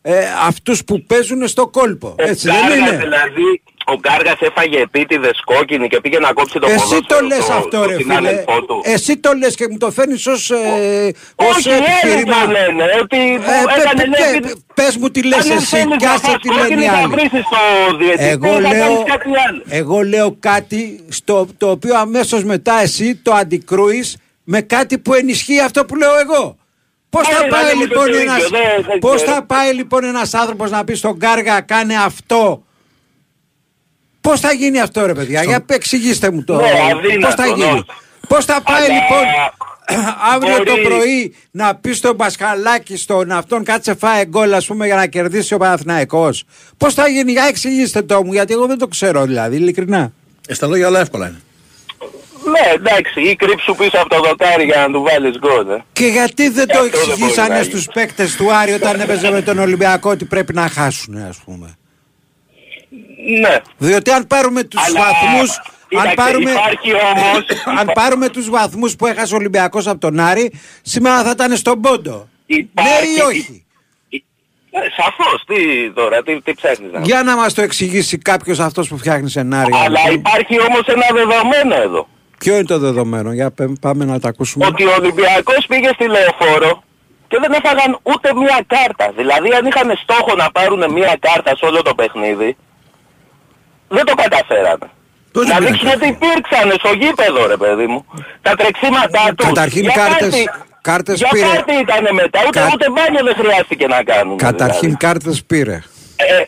ε, αυτούς που παίζουν στο κόλπο. Ο Έτσι δεν Γκάργας, είναι; Δηλαδή, ο Γκάργας έφαγε επίτηδες κόκκινη και πήγε να κόψει το Εσύ ποδόσφαιρο το λες στο- αυτό στο ρε φίλε. συνάδελφό του. Εσύ το λες και μου το φέρνεις ως, ε, ως Όχι, έλεγα λένε, ότι Ε, έκανε πε- λέει, πε- πες μου τι λες αν δεν εσύ θέλεις κι να άσε φας τι λένε κόκκινη, οι θα άλλοι. βρίσεις στο διαιτητή, Εγώ θα λέω, κάνεις κάτι άλλο. εγώ λέω κάτι στο, το οποίο αμέσως μετά εσύ το αντικρούεις με κάτι που ενισχύει αυτό που λέω εγώ. Πώς θα, Ε, πάει, δεν μου λοιπόν το ίδιο, ένας, δεν- δεν πώς ξέρω. θα πάει λοιπόν ένας άνθρωπος να πει στον Κάργα κάνε αυτό; Πώς θα γίνει αυτό ρε παιδιά, για εξηγήστε μου το. Ναι, Πώς θα αδύνατο, γίνει; ναι. Πώς θα πάει Αλλά λοιπόν αύριο το μπορεί- πρωί να πει στον Πασχαλάκη στον αυτόν κάτσε φάε γκολ ας πούμε για να κερδίσει ο Παναθηναϊκός; Πώς θα γίνει, για εξηγήστε το μου γιατί εγώ δεν το ξέρω δηλαδή ειλικρινά. Ε, στα λόγια όλα εύκολα είναι. Ναι, εντάξει, ή κρύψου πίσω από το δοκάρι για να του βάλεις γκολ. ε. Και γιατί δεν Και το αυτό δεν μπορεί εξηγήσανε να στους παίκτες του Άρη όταν έπαιζε με τον Ολυμπιακό ότι πρέπει να χάσουν ας πούμε; Ναι. Διότι αν πάρουμε τους Αλλά, βαθμούς αν κοίταξε, πάρουμε, υπάρχει όμως- αν πάρουμε τους βαθμούς που έχασε ο Ολυμπιακός από τον Άρη σήμερα θα ήταν στον πόντο. Ναι ή όχι; Ε, σαφώς, τι τώρα, τι, τι ψάχνεις να Για να μας το εξηγήσει κάποιος αυτός που φτιάχνει σενάρια. Αλλά λοιπόν. υπάρχει όμως ένα δεδομένο εδώ. Ποιο είναι το δεδομένο, για πέ- πάμε να τα ακούσουμε. Ότι ο Ολυμπιακός πήγε στη Λεωφόρο και δεν έφαγαν ούτε μία κάρτα. Δηλαδή αν είχαν στόχο να πάρουν μία κάρτα σε όλο το παιχνίδι, δεν το καταφέρανε. Πώς να δεν δείξουν ότι υπήρξαν στο γήπεδο ρε παιδί μου. Τα τρεξίματά τους. Καταρχήν Για κάρτες- πάρτι- κάρτες για πήρε. πάρτι ήτανε μετά. Ούτε, Κα- ούτε μπάνιο δεν χρειάστηκε να κάνουν. Καταρχήν δηλαδή. κάρτες πήρε. Ε,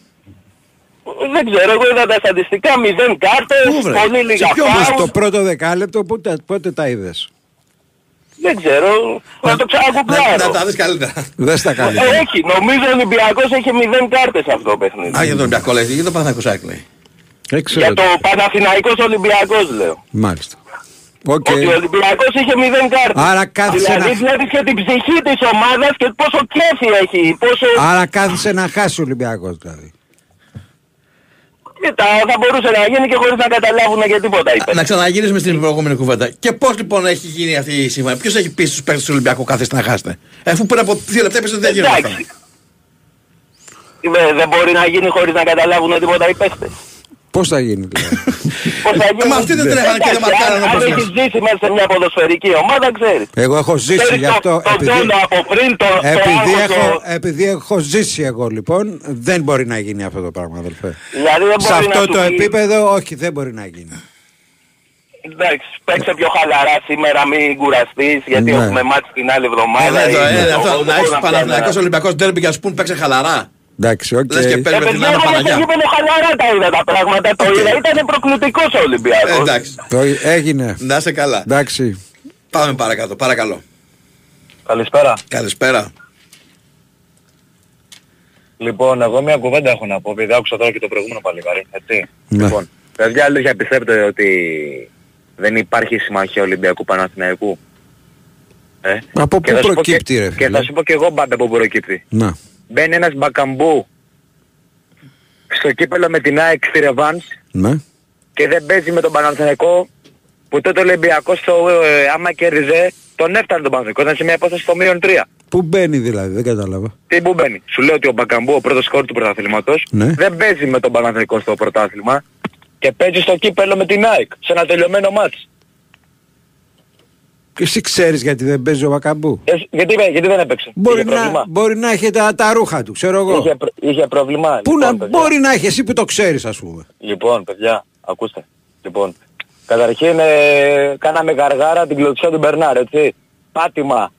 δεν ξέρω, εγώ είδα τα στατιστικά, μηδέν κάρτες, Πού, βρες; πολύ λίγα Σε ποιο όμως φάουλ. το πρώτο δεκάλεπτο πότε, πότε τα είδες; Δεν ξέρω, να το ξαναγκουγκλάρω. Να τα δεις καλύτερα. Δεν στα Ε, κάνει. Έχει, νομίζω ο Ολυμπιακός έχει μηδέν κάρτες αυτό το παιχνίδι. Α, για τον Ολυμπιακό λέει, για τον Παναθηναϊκό Σάκ λέει. Δεν ξέρω. Για το Παναθηναϊκός Ολυμπιακός λέω. Μάλιστα. Οκ. Ότι ο Ολυμπιακός είχε μηδέν κάρτες. Άρα κάθισε δηλαδή να- βλέπεις και την ψυχή της ομάδας και πόσο κέφι έχει. Πόσο... Άρα κάθισε να χάσει ο Ολυμπιακός δηλαδή. Κοίτα, θα μπορούσε να γίνει και χωρίς να καταλάβουν και τίποτα είπε. Να ξαναγυρίσουμε στην προηγούμενη κουβέντα. Και πώς λοιπόν έχει γίνει αυτή η σύμφωνη; Ποιος έχει πει στου παίκτες του Ολυμπιακού κάθε να χάσετε; Αφού πριν από δύο λεπτά είπες ότι δεν γίνεται. Εντάξει. Δε- Δεν μπορεί να γίνει χωρίς να καταλάβουν τίποτα οι παίχτες. Πώς θα γίνει δηλαδή; Πώς θα γίνει; Μα αυτοί δεν τρέχανε και δεν Εντάξει, μαρκάρανε αν- όπως Αν λες. έχεις ζήσει μέσα σε μια ποδοσφαιρική ομάδα, ξέρεις. Εγώ έχω ζήσει Ξέρεις γι' το- αυτό. Το επειδή- τόνο από πριν, το το Επειδή άγχος, έχω, το- επειδή έχω ζήσει εγώ λοιπόν, δεν μπορεί να γίνει αυτό το πράγμα, αδελφέ. Δηλαδή δεν Σε μπορεί να αυτό σου το πει- επίπεδο, όχι, δεν μπορεί να γίνει. Εντάξει, παίξε πιο χαλαρά σήμερα, μην κουραστείς, γιατί Ναι. έχουμε μάτς την άλλη εβδομάδα. Ε, ή- ε, αυτό, εγώ Να δεν έχεις μπορώ Παναθηναϊκός πιάνω. Ολυμπιακός Ντέρμπι και ας πούμε παίξε χαλαρά. Εντάξει, οκ. Λες και Ε, παίζει με την παιδιά, Άννα εγώ στο Παναγιά. γήπεδο χαλαρά τα είδα τα πράγματα, το είδα. Ήταν προκλητικός ο Ολυμπιακός. Ε, Εντάξει. Το έγινε. Να είσαι καλά. Εντάξει. Πάμε παρακάτω, παρακαλώ. Καλησπέρα. Καλησπέρα. Λοιπόν, εγώ μια κουβέντα έχω να πω, επειδή άκουσα τώρα και το προηγούμενο παλικάρι, έτσι. Ναι. Λοιπόν, παιδιά, αλήθεια πιστεύετε ότι δεν υπάρχει συμμαχία Ολυμπιακού Παναθηναϊκού; Ε; Από Και πού θα σου πω προκύπτει, και, ρε Και φίλε; θα σου πω και εγώ πάντα από πού προκύπτει. Να. Μπαίνει ένας μπακαμπού στο κύπελο με την ΑΕΚ στη Ρεβάνς Ναι. και δεν παίζει με τον Παναθηναϊκό που τότε ο Ολυμπιακός στο, ε, άμα κέρδιζε τον έφτανε τον Παναθηναϊκό, ήταν σε μια υπόθεση στο μείον 3. Πού μπαίνει δηλαδή, δεν κατάλαβα. Τι που μπαίνει; Σου λέω ότι ο Μπακαμπού, ο πρώτος σκόρ του πρωταθλήματος, Ναι. δεν παίζει με τον Παναθηναϊκό στο πρωτάθλημα και παίζει στο κύπελο με την ΑΕΚ, σε ένα τελειωμένο μάτς. Και εσύ ξέρεις γιατί δεν παίζει ο Βακαμπού. Ε, γιατί, γιατί δεν έπαιξε; Μπορεί είχε να, πρόβλημα; μπορεί να έχει τα, τα ρούχα του, ξέρω εγώ. Είχε, προ- είχε πρόβλημα. Πού λοιπόν, να, παιδιά. μπορεί να έχει, εσύ που το ξέρεις ας πούμε. Λοιπόν, παιδιά, ακούστε. Λοιπόν, καταρχήν ε, κάναμε γαργάρα την κλωτσιά του Μπερνάρ, έτσι. Πάτημα.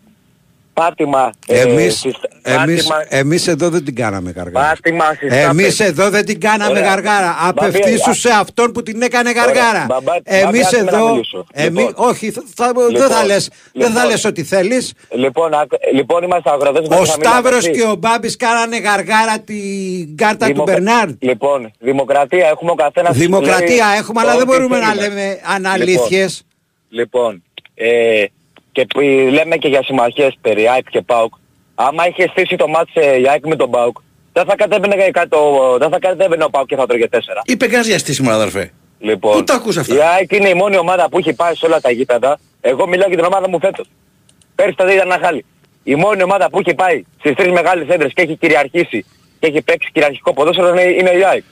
Πάτημα. ε, Εμείς, στις- εμείς, πάτημα, εμείς εδώ δεν την κάναμε γαργάρα. πάτημα στις Εμείς τάπες. εδώ δεν την κάναμε Ωραία. γαργάρα. Μπαμπή, Απευθύσου α- σε αυτόν που την έκανε γαργάρα. Μπαμπά- Εμείς μπαμπά, άσε με να εδώ... μιλήσω. Εμείς, Λοιπόν. όχι, θα, θα- δεν Λοιπόν, θα λες, δεν θα λοιπόν. λες ότι θέλεις. Λοιπόν, ακ- λοιπόν, είμαστε αγροτές. Ο Σταύρος και ο Μπάμπης κάνανε γαργάρα την κάρτα του Δημοκρα- Μπερνάρντ. Λοιπόν, δημοκρατία έχουμε ο καθένας... Δημοκρατία λέει έχουμε, αλλά δεν ό,τι μπορούμε να θέλει. λέμε αναλήθειες. Λοιπόν, ε, και που λέμε και για συμμαχίες περί ΑΕΚ και ΠΑΟΚ. Άμα είχε στήσει το μάτς ε, η ΑΕΚ με τον ΠΑΟΚ, δεν θα κατέβαινε, κάτω, δεν θα κατέβαινε ο ΠΑΟΚ και θα τρώγε τέσσερα. Είπε κανένα για στήσιμο, αδερφέ. Λοιπόν, Πού τα ακούς αυτά; η ΑΕΚ είναι η μόνη ομάδα που έχει πάει σε όλα τα γήπεδα. Εγώ μιλάω για την ομάδα μου φέτος. Πέρσι τα ήταν ένα χάλι. Η μόνη ομάδα που έχει πάει στις τρεις μεγάλες έντρες και έχει κυριαρχήσει και έχει παίξει κυριαρχικό ποδόσφαιρο είναι, είναι η ΑΕΚ.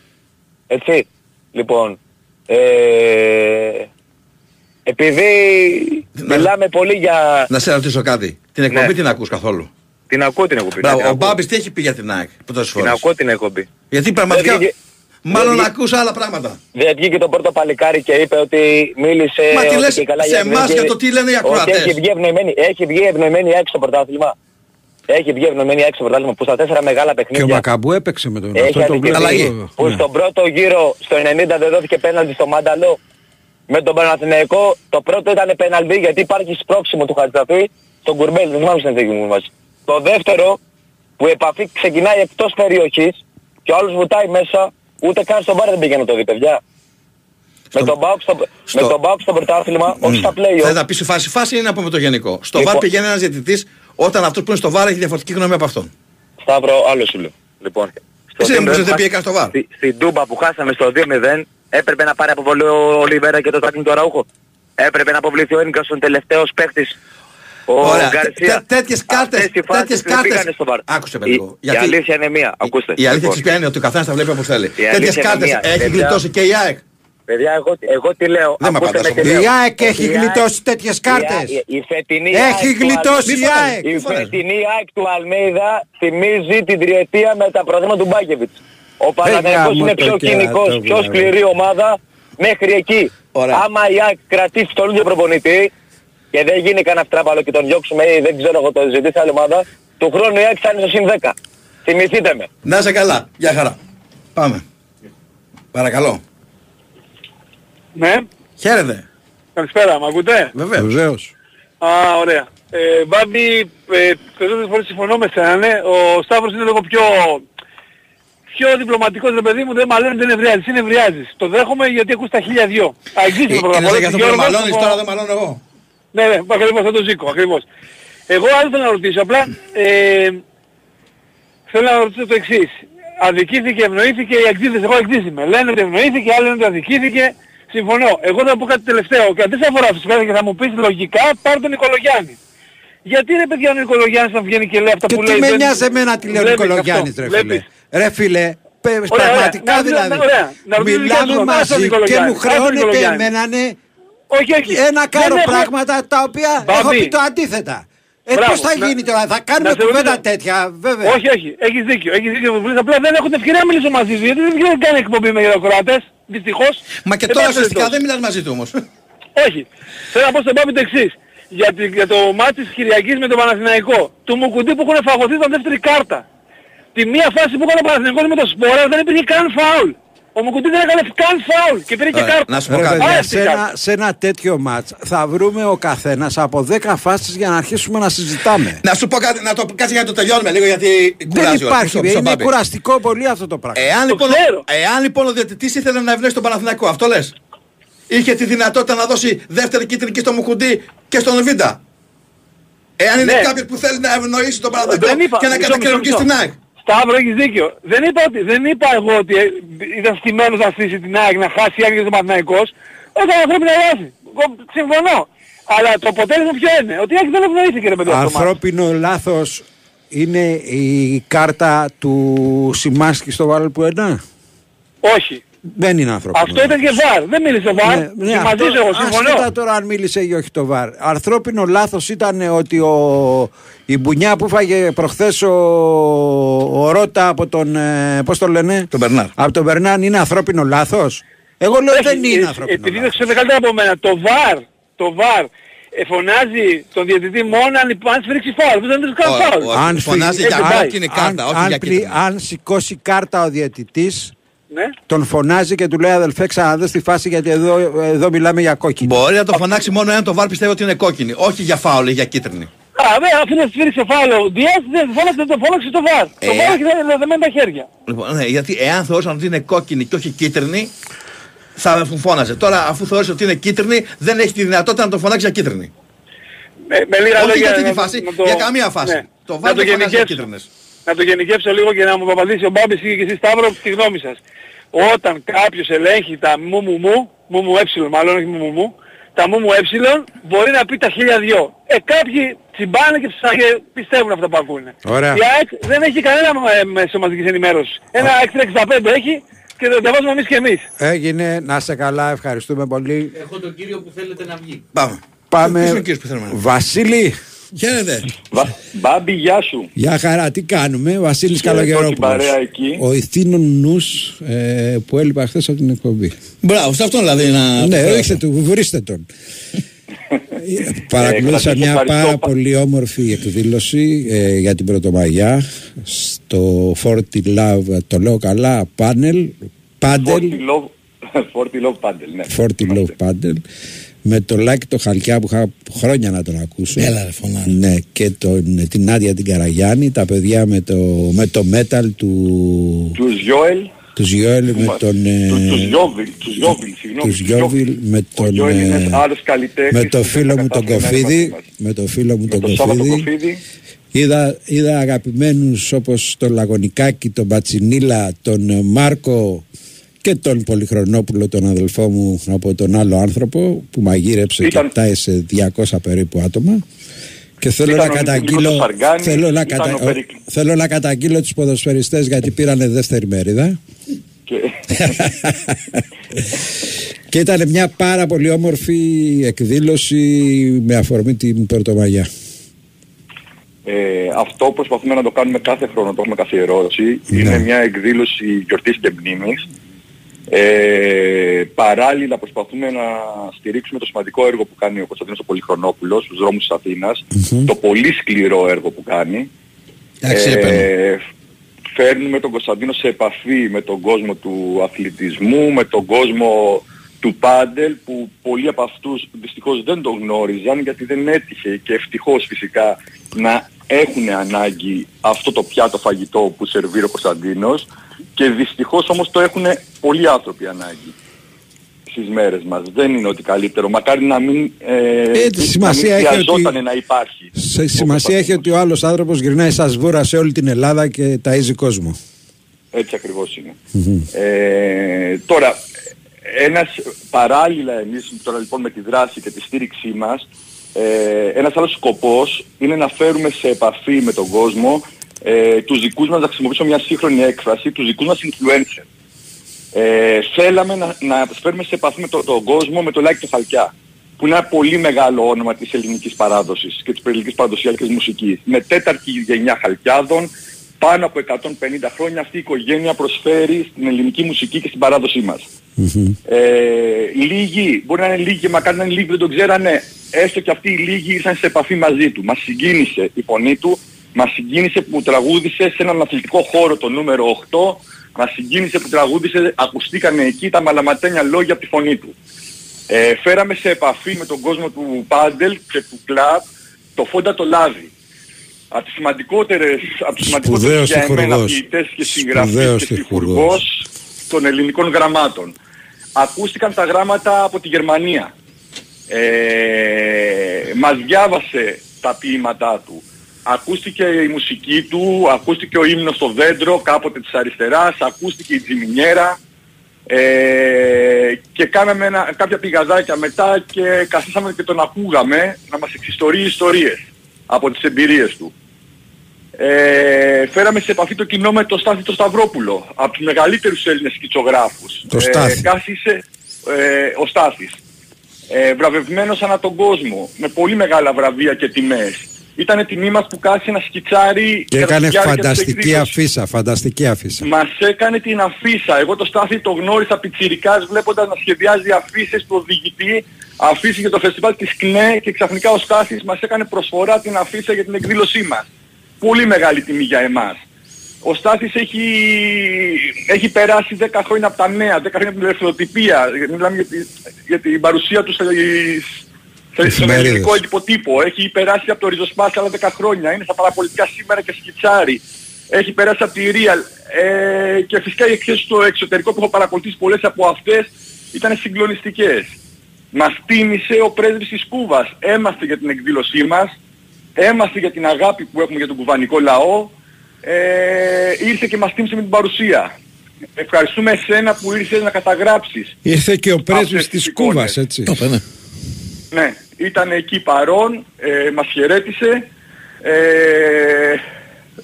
Έτσι. Λοιπόν, ε, επειδή μιλάμε πολύ για... Να σε ρωτήσω κάτι. Την εκπομπή Ναι. την ακούς καθόλου; Την ακούω την εκπομπή. Μπράβο, την ο ακούω. Μπάμπης τι έχει πει για την ΑΕΚ πολλές Την φορές. ακούω την εκπομπή. Γιατί πραγματικά Δεν βγήκε- μάλλον δεν ακούς άλλα πράγματα. Δεν βγήκε το πρώτο παλικάρι και είπε ότι μίλησε Μα τι ότι λες και καλά σε για εμάς την- για το τι λένε οι Ότι ακροατές; Έχει βγει ευνοημένη, έχει βγει ευνοημένη έξω στο πρωτάθλημα. Έχει βγει ευνοημένη έξω στο πρωτάθλημα που στα τέσσερα μεγάλα Και ο παιχνίδια Μακαμπού έπαιξε με τον έχει αυτό το βλέπω. αδικηθεί εγώ. που Ναι. στον πρώτο γύρο στο 90 δεν δόθηκε πέναλτι στο Μάνταλο. Με τον Παναθηναϊκό το πρώτο ήταν πέναλτι γιατί υπάρχει σπρώξιμο του Χατζαφή στον Κουρμπέλ, δεν θυμάμαι στην εθνική μου μας. Το δεύτερο που η επαφή ξεκινάει εκτός περιοχής και ο άλλος βουτάει μέσα, ούτε καν στον μπαρ δεν πήγαινε το δει παιδιά. Με τον Μπάουκ στο, στο- με τον Μπάουκ στο πρωτάθλημα, όχι στα play Θε να πεις σε φάση, φάση ή να πούμε το γενικό. Στο Λοιπόν. βαρ πηγαίνει ένας διαιτητής όταν αυτός που είναι στο βαρ έχει διαφορετική γνώμη από αυτόν. Σταύρο, άλλο σου λέω. Λοιπόν, στο Εσύ δεν τέλος μπορείς να μας- πήγε καν στο βαρ. Στη, στην Τούμπα που χάσαμε στο 2-0, έπρεπε να πάρει αποβολή ο Ολιβέρα και το τάκλιν του Αραούχο. Έπρεπε να αποβληθεί ο Ένικασον τελευταίος παίχτης. Ο Ωραία. Γκαρσία. Τε- τέτοιες κάρτες- Αυτές οι φάσεις τέτοιες δεν κάρτες- πήγανε στο βαρ. Άκουσε με Η- λίγο. Η, Γιατί- αλήθεια είναι μία. Ακούστε. Η αλήθεια Λοιπόν, της ποια είναι ότι ο καθένας τα βλέπει όπως θέλει. αλήθεια Τέτοιες είναι κάρτες μία. έχει Παιδιά- γλιτώσει και η ΑΕΚ. Παιδιά, εγώ, εγώ τι λέω. Δεν με ακούστε απαντάς με τι όμως. λέω. Η ΑΕΚ έχει Η ΑΕΚ- γλιτώσει τέτοιες η κάρτες. ΑΕΚ- Η φετινή Έχει ΑΕΚ του γλιτώσει Αλ- η ΑΕΚ. Η φετινή ΑΕΚ του Αλμέιδα θυμίζει την τριετία με τα πρωτεύοντα του Μπάκεβιτς. Ο Παναθηναϊκός γάμο είναι το πιο κερατό, κοινικός, πιο μπράβο. σκληρή ομάδα μέχρι εκεί. Ωραία. Άμα η ΑΕΚ κρατήσει τον ίδιο προπονητή και δεν γίνει κανένα φτράπαλο και τον διώξουμε ή δεν ξέρω εγώ το ζητήσει άλλη ομάδα, του χρόνου η ΑΕΚ θα είναι στο συν 10. Θυμηθείτε με. Να είσαι καλά. Γεια χαρά. Πάμε. Παρακαλώ. Ναι, Χαίρετε. καλησπέρα, μ' ακούτε; Βεβαίως. Βεβαίως. Α, ωραία. Ε, Μπάμπη, ε, περισσότερες φορές συμφωνώ με σένα, ναι. Ο Σταύρος είναι λίγο πιο, πιο διπλωματικός ρε παιδί μου δεν μαλώνεις δεν ευριάζεις. Είναι ευριάζεις. Το δέχομαι γιατί ακούς τα χίλια δυο. Αεξής Ε, το πρόγραμμα. είναι για αυτό που Γιώργος, μαλώνεις το- τώρα δεν μαλώνω εγώ. ναι, ναι, ακριβώς, θα το ζήκω, ακριβώς. Εγώ άλλο θέλω να ρωτήσω, απλά ε, θέλω να ρωτήσω το εξής. Αδικήθηκε, ευνοήθηκε, οι αξίδες, εγώ αξίδες είμαι. Λένε ότι ευνοήθηκε, άλλοι λένε ότι αδικήθηκε. Συμφωνώ. Εγώ θα πω κάτι τελευταίο και αντί σε αφορά φυσικά και θα μου πεις λογικά, πάρ' τον Νικολογιάννη. Γιατί ρε παιδιά ο Νικολογιάννης θα βγαίνει και λέει αυτά Και που τι λέει. με δεν- νοιάζει εμένα τι λέει ο Βλέπεις Νικολογιάννης αυτό, ρε φίλε; Βλέπεις. Ρε φίλε, πε- Ωραία, πραγματικά ωραία. Να- δηλαδή. να- ωραία. Να ρωτήσω δικά Μιλάμε σου, άσε τον μαζί και Νικολογιάννη, μου άσε τον χρεώνεται Νικολογιάννη. εμένα ναι, Όχι, όχι. ένα Δεν κάρο έχω- πράγματα τα οποία Μπαμπή. έχω πει το αντίθετα. Ε, Μπράβο. πώς θα Να- γίνει τώρα, θα κάνουμε να σε κουβέντα ρωτήσω- τέτοια, βέβαια. Όχι, όχι. Έχεις δίκιο. Έχεις δίκιο. Βουλής. Απλά δεν έχω την ευκαιρία να μιλήσω μαζί σου. Γιατί δεν δεν κάνει εκπομπή με γεροκράτες. Δυστυχώς. Μα και Δεν τώρα πάση ουσιαστικά περιπτώσει. δεν μιλάς μαζί του όμως. Όχι. Θέλω να πω στον Πάπη το εξής. Για, τη- για το μάτι της Κυριακής με τον Παναθηναϊκό. Του Μουκουντή που έχουν φαγωθεί ήταν δεύτερη κάρτα. Τη μία φάση που έκανε ο Παναθηναϊκός με το Σπόρα δεν υπήρχε καν φάουλ. Ο Μουκουντή δεν έκανε καν φάουλ και πήρε και Ωραία, κάρτα. να σου πω Ρε κάτι. παιδιά, Άρεστη σε κάρτα. ένα, σε ένα τέτοιο μάτς θα βρούμε ο καθένας από 10 φάσεις για να αρχίσουμε να συζητάμε. Να σου πω κάτι, να το κάτσε για να το τελειώνουμε λίγο γιατί Δεν κουράζει ο υπάρχει, Μισό, μισό, είναι Μπάμπη. κουραστικό πολύ αυτό το πράγμα. Εάν Το λοιπόν, ξέρω. εάν λοιπόν ο διαιτητής ήθελε να ευνοήσει τον Παναθηναϊκό, αυτό λες; Είχε τη δυνατότητα να δώσει δεύτερη κίτρινη και στο Μουκουντή και στον Βίντα. Εάν είναι Ναι. κάποιος που θέλει να ευνοήσει τον Παναθηναϊκό Δεν είπα. και να μισό, κατακαιρματίσει μισό, την μισό. ΑΕΚ. Σταύρο έχεις δίκιο. Δεν είπα, ότι, δεν είπα εγώ ότι ε, ήταν στημένος να στήσει την ΑΕΚ, να χάσει η ΑΕΚ και τον Παναθηναϊκός. Όταν ανθρώπινα βάση. Εγώ συμφωνώ. Αλλά το αποτέλεσμα ποιο είναι; Ότι η ΑΕΚ δεν ευνοήθηκε ρε παιδί αυτό το μάτι. Ανθρώπινο λάθος είναι η κάρτα του Σιμάσκη στο Βάλ που ένα. Όχι. Δεν είναι ανθρώπινο. Αυτό ήταν και βαρ. Δεν μίλησε βαρ. Ναι, ναι, και μαζί αυτό- σου εγώ συμφωνώ. άσχετα τώρα αν μίλησε ή όχι το ΒΑΡ. Ανθρώπινο λάθος ήταν ότι ο, η μπουνιά που φάγε προχθές ο, ο Ρότα από τον, ε, πώς το λένε, Τον Μπερνάρ. από τον Μπερνάν είναι ανθρώπινο λάθος; Εγώ λέω Όχι, δεν είναι ε, ανθρώπινο Επειδή δεν λάθος. ξέρετε καλύτερα από μένα, το βαρ, το βαρ, ε, φωνάζει τον διαιτητή μόνο αν αν σφυρίξει φάουλ. Δεν είναι καν Ο- φάουλ. ο- Αν, φωνάζει φυ- για αν- κόκκινη κάρτα, αν- όχι αν για πλη- κίτρινη. αν σηκώσει κάρτα ο διαιτητής Ναι. τον φωνάζει και του λέει αδελφέ ξαναδες τη φάση γιατί εδώ, εδώ μιλάμε για κόκκινη. Μπορεί να το φωνάξει μόνο εάν το βάρ πιστεύει ότι είναι κόκκινη. Όχι για φάουλ ή για κίτρινη. Α, δε, αφού δεν σφύριξε φάουλ ο Διάς, δεν φώναξε, δεν το φώναξε το βαρ. Το Ε. βαρ έχει δε- δεμένα τα χέρια. Λοιπόν, ναι, γιατί εάν θεωρούσαν ότι είναι κόκκινη και όχι κίτρινη, θα μου φώναζε. Τώρα, αφού θεώρησε ότι είναι κίτρινη, δεν έχει τη δυνατότητα να το φωνάξει για κίτρινη. Με, με λίγα Όχι λόγια, για αυτή τη να- φάση, να το- για καμία φάση. ναι. Το Να βάρ το δεν φωνάζει για γενικεύσω. κίτρινες. Να το γενικεύσω λίγο και να μου απαντήσει ο Μπάμπης και εσείς Σταύρο τη γνώμη σας. Όταν κάποιος ελέγχει τα μου μου μου, μου μου ε, μάλλον όχι μου μου μου, τα μου μου ε, μπορεί να πει τα χίλια δυο. Ε, κάποιοι τσιμπάνε και ψά- και πιστεύουν αυτά που ακούνε. Ωραία. Η ΑΕΚ δεν έχει κανένα ε, μέσο μαζικής ενημέρωσης. Ένα έξτρα 65 έχει και το βάζουμε εμείς και εμείς. Έγινε, να σε καλά, ευχαριστούμε πολύ. Έχω τον κύριο που θέλετε να βγει. Πάμε. Πάμε. Ποιος είναι ο κύριος που θέλουμε να- Βασίλη, Χαίρετε. Μπάμπη, γεια σου. για χαρά, τι κάνουμε. Βασίλης Χαιρετώ την Καλογερόπουλος. παρέα εκεί. Ο ηθήνων νους ε, που έλειπα χθες από την εκπομπή. Μπράβο, σε αυτόν δηλαδή να. ναι, ορίστε του, βρίστε τον. Ε, Παρακολούθησα κρατήσω, μια ευχαριστώ. πάρα πολύ όμορφη εκδήλωση ε, για την Πρωτομαγιά στο Forty Love, το λέω καλά, πάνελ, πάντελ, Forty Love, Forty Love Paddle, ναι. Forty Love Πάντελ με το Λάκη το Χαλκιά που είχα χρόνια να τον ακούσω. Έλα, ρε, φωνάρε. Ναι, και τον, την Άντια την Καραγιάννη, τα παιδιά με το, με το metal του, Τους Γιώελ, τους Γιώελ με τον... ε, τους- τους Γιώβιλ, τους Γιώβιλ, συγγνώμη. τους Γιώβιλ με Ο τον... Γιώελ είναι ε, ένας άλλος καλλιτέχνης με το που φίλο θα μου τον καταφέρει να είναι Κοφίδη, μαζί μας. με το φίλο μου τον το Σάββατο Κοφίδη. Κοφίδη. Είδα, είδα αγαπημένους όπως τον Λαγωνικάκη, τον Πατσινίλα, τον ε, Μάρκο και τον Πολυχρονόπουλο, τον αδελφό μου από τον άλλο άνθρωπο που μαγείρεψε Ήταν- και φτάει σε 200 περίπου άτομα. Και θέλω Ήταν να, ο Νίκος καταγγείλω, Σαργάνης, θέλω, να ήταν κατα... ο Περίκλης. θέλω να καταγγείλω τους ποδοσφαιριστές γιατί πήρανε δεύτερη μερίδα. Και... Και ήταν μια πάρα πολύ όμορφη εκδήλωση με αφορμή την Πρωτομαγιά. Ε, αυτό προσπαθούμε να το κάνουμε κάθε χρόνο, το έχουμε καθιερώσει. Ναι. Είναι μια εκδήλωση γιορτής και μνήμης. Ε, παράλληλα προσπαθούμε να στηρίξουμε το σημαντικό έργο που κάνει ο Κωνσταντίνος ο Πολυχρονόπουλος στους δρόμους της αθηνας Το πολύ σκληρό έργο που κάνει. Εντάξει, έπαιρνε. φέρνουμε τον Κωνσταντίνο σε επαφή με τον κόσμο του αθλητισμού, με τον κόσμο του πάντελ που πολλοί από αυτούς δυστυχώς δεν το γνώριζαν γιατί δεν έτυχε και ευτυχώς φυσικά να έχουν ανάγκη αυτό το πιάτο φαγητό που σερβίρει ο Κωνσταντίνος Και δυστυχώς όμως το έχουν πολλοί άνθρωποι ανάγκη στις μέρες μας. Δεν είναι ότι καλύτερο. Μακάρι να μην, ε, Ε, τη να σημασία μην έχει χρειαζόταν ότι- να υπάρχει. Σε σημασία έχει ότι ο άλλος άνθρωπος γυρνάει σαν σβούρα σε όλη την Ελλάδα και ταΐζει κόσμο. Έτσι ακριβώς είναι. Ε, τώρα, ένας παράλληλα εμείς τώρα λοιπόν με τη δράση και τη στήριξή μας, ε, ένας άλλος σκοπός είναι να φέρουμε σε επαφή με τον κόσμο ε, τους δικούς μας, να χρησιμοποιήσω μια σύγχρονη έκφραση, τους δικούς μας influencer. Ε, θέλαμε να, να φέρουμε σε επαφή με το- τον κόσμο με το Λάκη και Χαλκιά που είναι ένα πολύ μεγάλο όνομα της ελληνικής παράδοσης και της ελληνικής παραδοσιακής μουσικής. Με τέταρτη γενιά Χαλκιάδων, πάνω από 150 χρόνια αυτή η οικογένεια προσφέρει στην ελληνική μουσική και στην παράδοσή μας. Ε, λίγοι, μπορεί να είναι λίγοι και μακάρι να είναι λίγοι που δεν τον ξέρανε, έστω και αυτοί οι λίγοι ήρθαν σε επαφή μαζί του. Μας συγκίνησε η φωνή του, μας συγκίνησε που τραγούδισε σε έναν αθλητικό χώρο το νούμερο 8, μας συγκίνησε που τραγούδισε, ακουστήκανε εκεί τα μαλαματένια λόγια από τη φωνή του. Ε, φέραμε σε επαφή με τον κόσμο του πάντελ και του κλαμπ το Φόντα το Λάδι. Από τις σημαντικότερες, από τους σημαντικότερους Σπουδαίος για εμένα τυχουργός. ποιητές και συγγραφείς Σπουδαίος και τυχουργός. τυχουργός των ελληνικών γραμμάτων. Ακούστηκαν τα γράμματα από τη Γερμανία. Ε, μας διάβασε τα ποίηματά του. Ακούστηκε η μουσική του, ακούστηκε ο ύμνος στο δέντρο κάποτε της αριστεράς, ακούστηκε η τζιμινιέρα ε, και κάναμε ένα, κάποια πηγαδάκια μετά και καθίσαμε και τον ακούγαμε να μας εξιστορεί ιστορίες από τις εμπειρίες του. Ε, φέραμε σε επαφή το κοινό με το Στάθη το Σταυρόπουλο, από τους μεγαλύτερους Έλληνες σκητσογράφους. Το Στάθη. Ε, κάθισε ε, ο Στάθης. Ε, βραβευμένος ανά τον κόσμο, με πολύ μεγάλα βραβεία και τιμές. Ήταν τιμή μας που κάθισε να σκιτσάρει Και κατά τη έκανε διάρκεια της φανταστική εκδήλωσης. αφίσα, φανταστική αφίσα. Μας έκανε την αφίσα. Εγώ το Στάθη το γνώρισα πιτσιρικάς βλέποντας να σχεδιάζει αφίσες του οδηγητή, αφήσει για το φεστιβάλ της ΚΝΕ και ξαφνικά ο Στάθης μας έκανε προσφορά την αφίσα για την εκδήλωσή μας. Πολύ μεγάλη τιμή για εμάς. Ο Στάθης έχει, έχει περάσει 10 χρόνια από τα νέα, 10 χρόνια από την ελευθεροτυπία. Μιλάμε για, τη- για την παρουσία του στις, στον Εφημερίδες. ελληνικό εντυπωτύπο. Έχει περάσει από το ριζοσπάσι άλλα 10 χρόνια. Είναι στα παραπολιτικά σήμερα και σκιτσάρει. Έχει περάσει από τη Real. Ε, και φυσικά οι εκθέσεις στο εξωτερικό που έχω παρακολουθήσει πολλές από αυτές ήταν συγκλονιστικές. Μας τίμησε ο πρέσβης της Κούβας. Έμαστε για την εκδήλωσή μας. Έμαστε για την αγάπη που έχουμε για τον κουβανικό λαό. Ε, ήρθε και μας τίμησε με την παρουσία. Ευχαριστούμε εσένα που ήρθες να καταγράψεις. Ήρθε και ο πρέσβης Αυτές τις της εικόνες. Κούβας, έτσι. Ναι, ήταν εκεί παρόν, ε, μας χαιρέτησε, ε,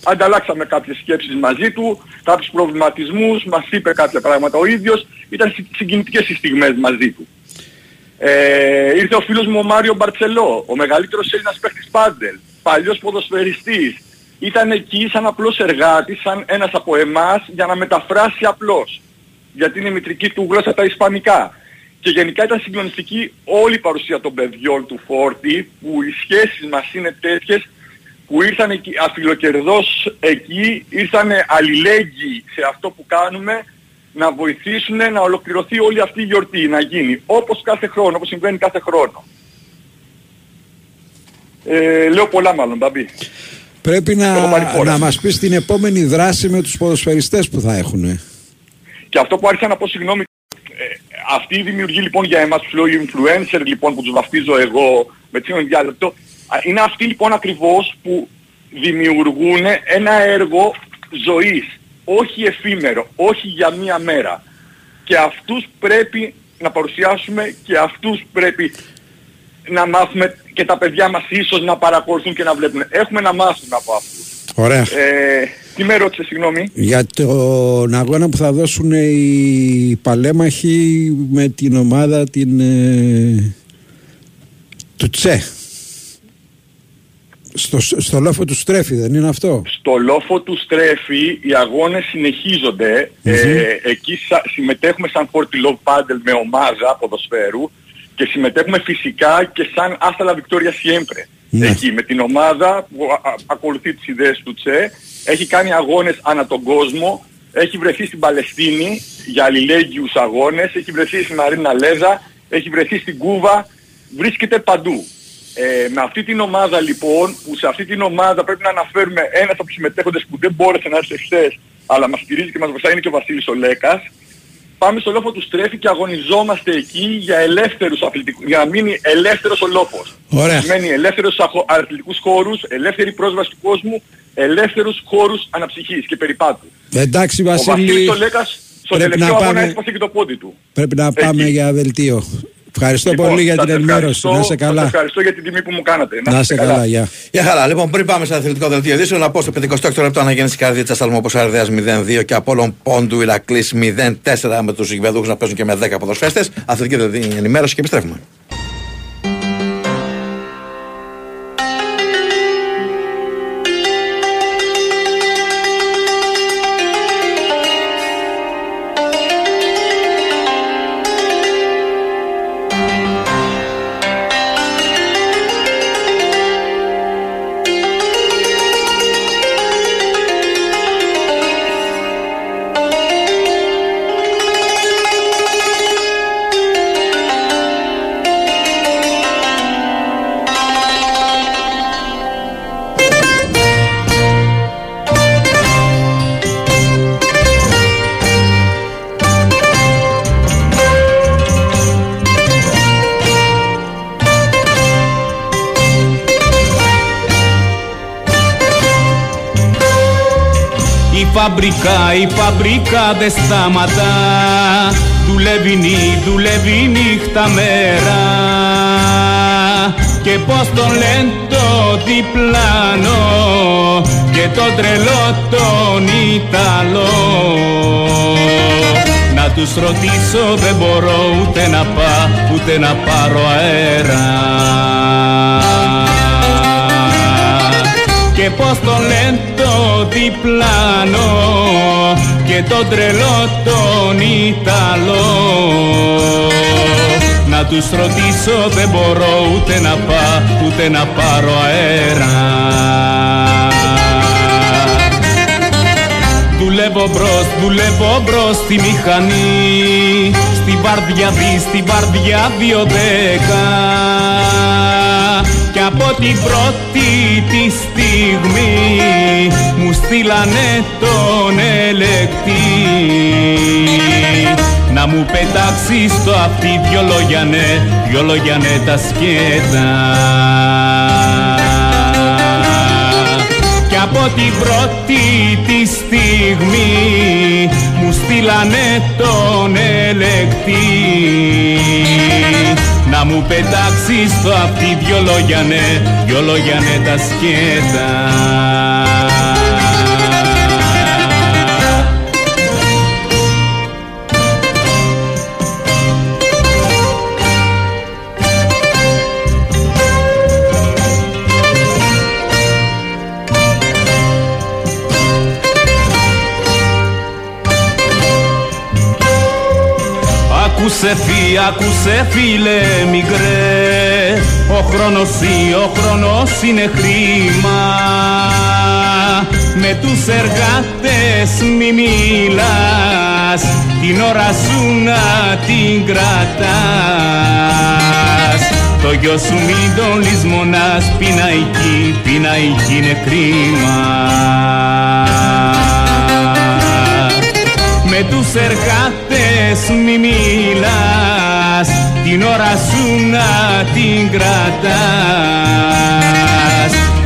ανταλλάξαμε κάποιες σκέψεις μαζί του, κάποιους προβληματισμούς, μας είπε κάποια πράγματα ο ίδιος, ήταν συ- συγκινητικές οι στιγμές μαζί του. Ε, ήρθε ο φίλος μου ο Μάριο Μπαρτσελό, ο μεγαλύτερος Έλληνας παίχτης πάντελ, παλιός ποδοσφαιριστής. Ήταν εκεί σαν απλός εργάτης, σαν ένας από εμάς, για να μεταφράσει απλώς. Γιατί είναι η μητρική του γλώσσα τα ισπανικά. Και γενικά ήταν συγκλονιστική όλη η παρουσία των παιδιών του Φόρτη, που οι σχέσεις μας είναι τέτοιες που ήρθαν εκεί, αφιλοκερδός εκεί, ήρθαν αλληλέγγυοι σε αυτό που κάνουμε, να βοηθήσουν να ολοκληρωθεί όλη αυτή η γιορτή, να γίνει όπως κάθε χρόνο, όπως συμβαίνει κάθε χρόνο. Ε, λέω πολλά μάλλον, Μπαμπή. Πρέπει Έχω πάρει να, φόρα. να μας πεις την επόμενη δράση με τους ποδοσφαιριστές που θα έχουν. Και αυτό που άρχισα να πω συγγνώμη, ε, αυτή η δημιουργή λοιπόν για εμάς τους λέω οι influencer λοιπόν που τους βαφτίζω εγώ με τσίνον διάλεπτο, α, είναι αυτοί λοιπόν ακριβώς που δημιουργούν ένα έργο ζωής, όχι εφήμερο, όχι για μία μέρα. Και αυτούς πρέπει να παρουσιάσουμε και αυτούς πρέπει να μάθουμε και τα παιδιά μας ίσως να παρακολουθούν και να βλέπουν. Έχουμε να μάθουμε από αυτούς. Ωραία. Ε, τι με ρώτησες, συγγνώμη; Για τον αγώνα που θα δώσουν οι παλέμαχοι με την ομάδα την, ε, του Τσε. Στο, στο λόφο του Στρέφη δεν είναι αυτό; Στο λόφο του Στρέφη οι αγώνες συνεχίζονται. Ε, εκεί σα- συμμετέχουμε σαν Forty Love Paddle με ομάδα ποδοσφαίρου και συμμετέχουμε φυσικά και σαν Hasta la Victoria Siempre. Ναι. Εκεί με την ομάδα που α- α- ακολουθεί τις ιδέες του Τσε. Έχει κάνει αγώνες ανά τον κόσμο. Έχει βρεθεί στην Παλαιστίνη για αλληλέγγυους αγώνες. Έχει βρεθεί στην Μαρίνα Λέζα. Έχει βρεθεί στην Κούβα. Βρίσκεται παντού. Ε, με αυτή την ομάδα λοιπόν, που σε αυτή την ομάδα πρέπει να αναφέρουμε ένας από τους συμμετέχοντες που δεν μπόρεσε να έρθει χθες, αλλά μας στηρίζει και μας βοηθάει είναι και ο Βασίλης ο Λέκας, πάμε στο λόφο του Στρέφη και αγωνιζόμαστε εκεί για ελεύθερους αθλητικούς, για να μείνει ελεύθερος ο λόφος. Ωραία. Σημαίνει ελεύθερους αχο- αθλητικούς χώρους, ελεύθερη πρόσβαση του κόσμου, ελεύθερους χώρους αναψυχής και περιπάτου. Εντάξει Ο Βασίλης Βασίλης, ο Λέκας στο πρέπει τελευταίο να αγώνα πάμε- έσπασε και το πόδι του. πρέπει να πάμε για βελτίο. Ευχαριστώ Λοιπόν, πολύ για σας την ενημέρωση. ευχαριστώ- Να είσαι σας καλά. ευχαριστώ για την τιμή που μου κάνατε. Να είσαι καλά, γεια. Για χαρά. Λοιπόν, πριν πάμε στο αθλητικό δελτίο ειδήσεων, να πω στο 58 λεπτό αναγέννηση καρδίτσα Αλμό Αρδέα 0-2 και Απόλων Πόντου Ηρακλής 0-4 με τους γηπεδούχου να παίζουν και με 10 ποδοσφαίστες. Αθλητική δηλαδή ενημέρωση και επιστρέφουμε. Φαμπρικά, η φαμπρικά δεν σταματά Δουλεύει νύ, δουλεύει νύχτα μέρα. Και πως τον λένε το διπλάνο Και το τρελό τον Ιταλό. Να τους ρωτήσω δεν μπορώ ούτε να πά, ούτε να πάρω αέρα και πως το λένε το διπλάνο και το τρελό τον Ιταλό. Να τους ρωτήσω δεν μπορώ ούτε να πά ούτε να πάρω αέρα. Δουλεύω μπρος, δουλεύω μπρος στη μηχανή. Στην βαρδιά δι, στην βαρδιά δύο δέκα. Κι από την πρώτη τη στιγμή Μου στείλανε τον ελεκτή. Να μου πετάξεις στο αυτί δυο λόγια ναι, δυο λόγια ναι τα σκέτα. κι από την πρώτη τη στιγμή μου στείλανε τον ελεκτή να μου πετάξεις στο αυτί δυο λόγια ναι, δυο λόγια ναι τα σκέτα. Άκουσε φύ, άκουσε φίλε μικρέ. Ο χρόνος ή ο χρόνος είναι χρήμα. Με τους εργάτες μη μιλάς. Την ώρα σου να την κρατάς. Το γιο σου μην τον λησμονάς. Πειναϊκή, πειναϊκή είναι κρίμα με τους εργάτες μη μιλάς. Την ώρα σου να την κρατάς.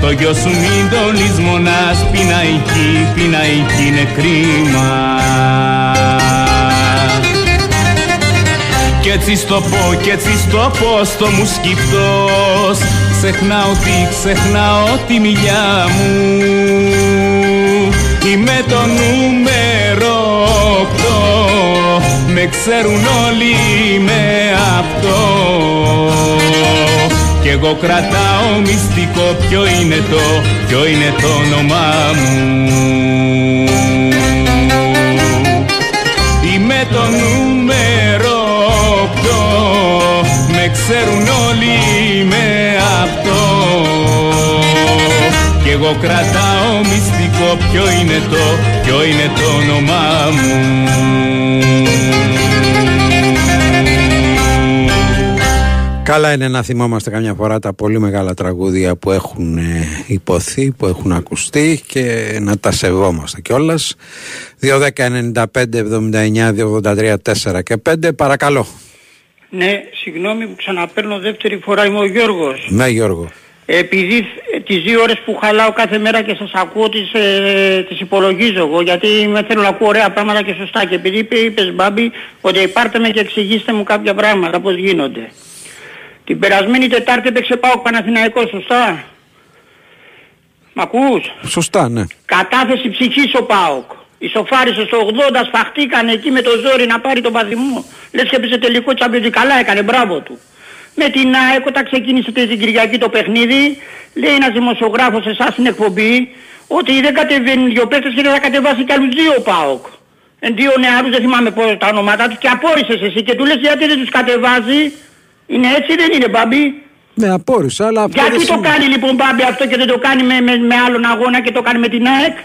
Το γιο σου μην το λησμονάς πειναϊκή, πειναϊκή είναι κρίμα κι έτσι στο πω, κι έτσι στο πω στο μου σκυπτός Ξεχνάω τι, ξεχνάω τη μιλιά μου. Είμαι το νούμερο 8 Με ξέρουν όλοι με αυτό. Κι εγώ κρατάω μυστικό ποιο είναι το, ποιο είναι το όνομά μου. Είμαι το νούμερο 8 Με ξέρουν όλοι με αυτό. Κι εγώ κρατάω μυστικό ποιο είναι το, ποιο είναι το όνομά μου Καλά είναι να θυμόμαστε καμιά φορά τα πολύ μεγάλα τραγούδια που έχουν ε, υποθεί, που έχουν ακουστεί και να τα σεβόμαστε κιόλας. 2, 10, 95, 79, 283, 4 και 5. Παρακαλώ. Ναι, συγγνώμη που ξαναπαίρνω δεύτερη φορά είμαι ο Γιώργος. Ναι, Γιώργο. Επειδή ε, τις δύο ώρες που χαλάω κάθε μέρα και σας ακούω τις, ε, τις υπολογίζω εγώ γιατί με θέλω να ακούω ωραία πράγματα και σωστά και επειδή είπε, είπες Μπάμπη ότι πάρτε με και εξηγήστε μου κάποια πράγματα πώς γίνονται. Την περασμένη Τετάρτη έπαιξε πάω Παναθηναϊκός σωστά; Μ' ακούς; Σωστά, ναι. Κατάθεση ψυχής ο ΠΑΟΚ. Ισοφάρισε στο 80, σφαχτήκανε εκεί με το ζόρι να πάρει τον παδισμό. Λες και έπαιζε τελικό τσαμπιότι καλά έκανε, μπράβο του. Με την ΑΕΚ όταν ξεκίνησε την Κυριακή το παιχνίδι, λέει ένας δημοσιογράφος εσάς στην εκπομπή, ότι δεν κατεβαίνουν δύο παίκτες και δεν θα κατεβάσει κι άλλους δύο ΠΑΟΚ. Εν δύο νεαρούς δεν θυμάμαι πώς τα ονόματά τους και απόρρισες εσύ και του λες γιατί δεν τους κατεβάζει. Είναι έτσι δεν είναι Μπάμπη; Ναι, απόρρισα, αλλά αυτό Γιατί δεν το σημαίνει- κάνει λοιπόν Μπάμπη αυτό και δεν το κάνει με, με, με άλλον αγώνα και το κάνει με την ΑΕΚ;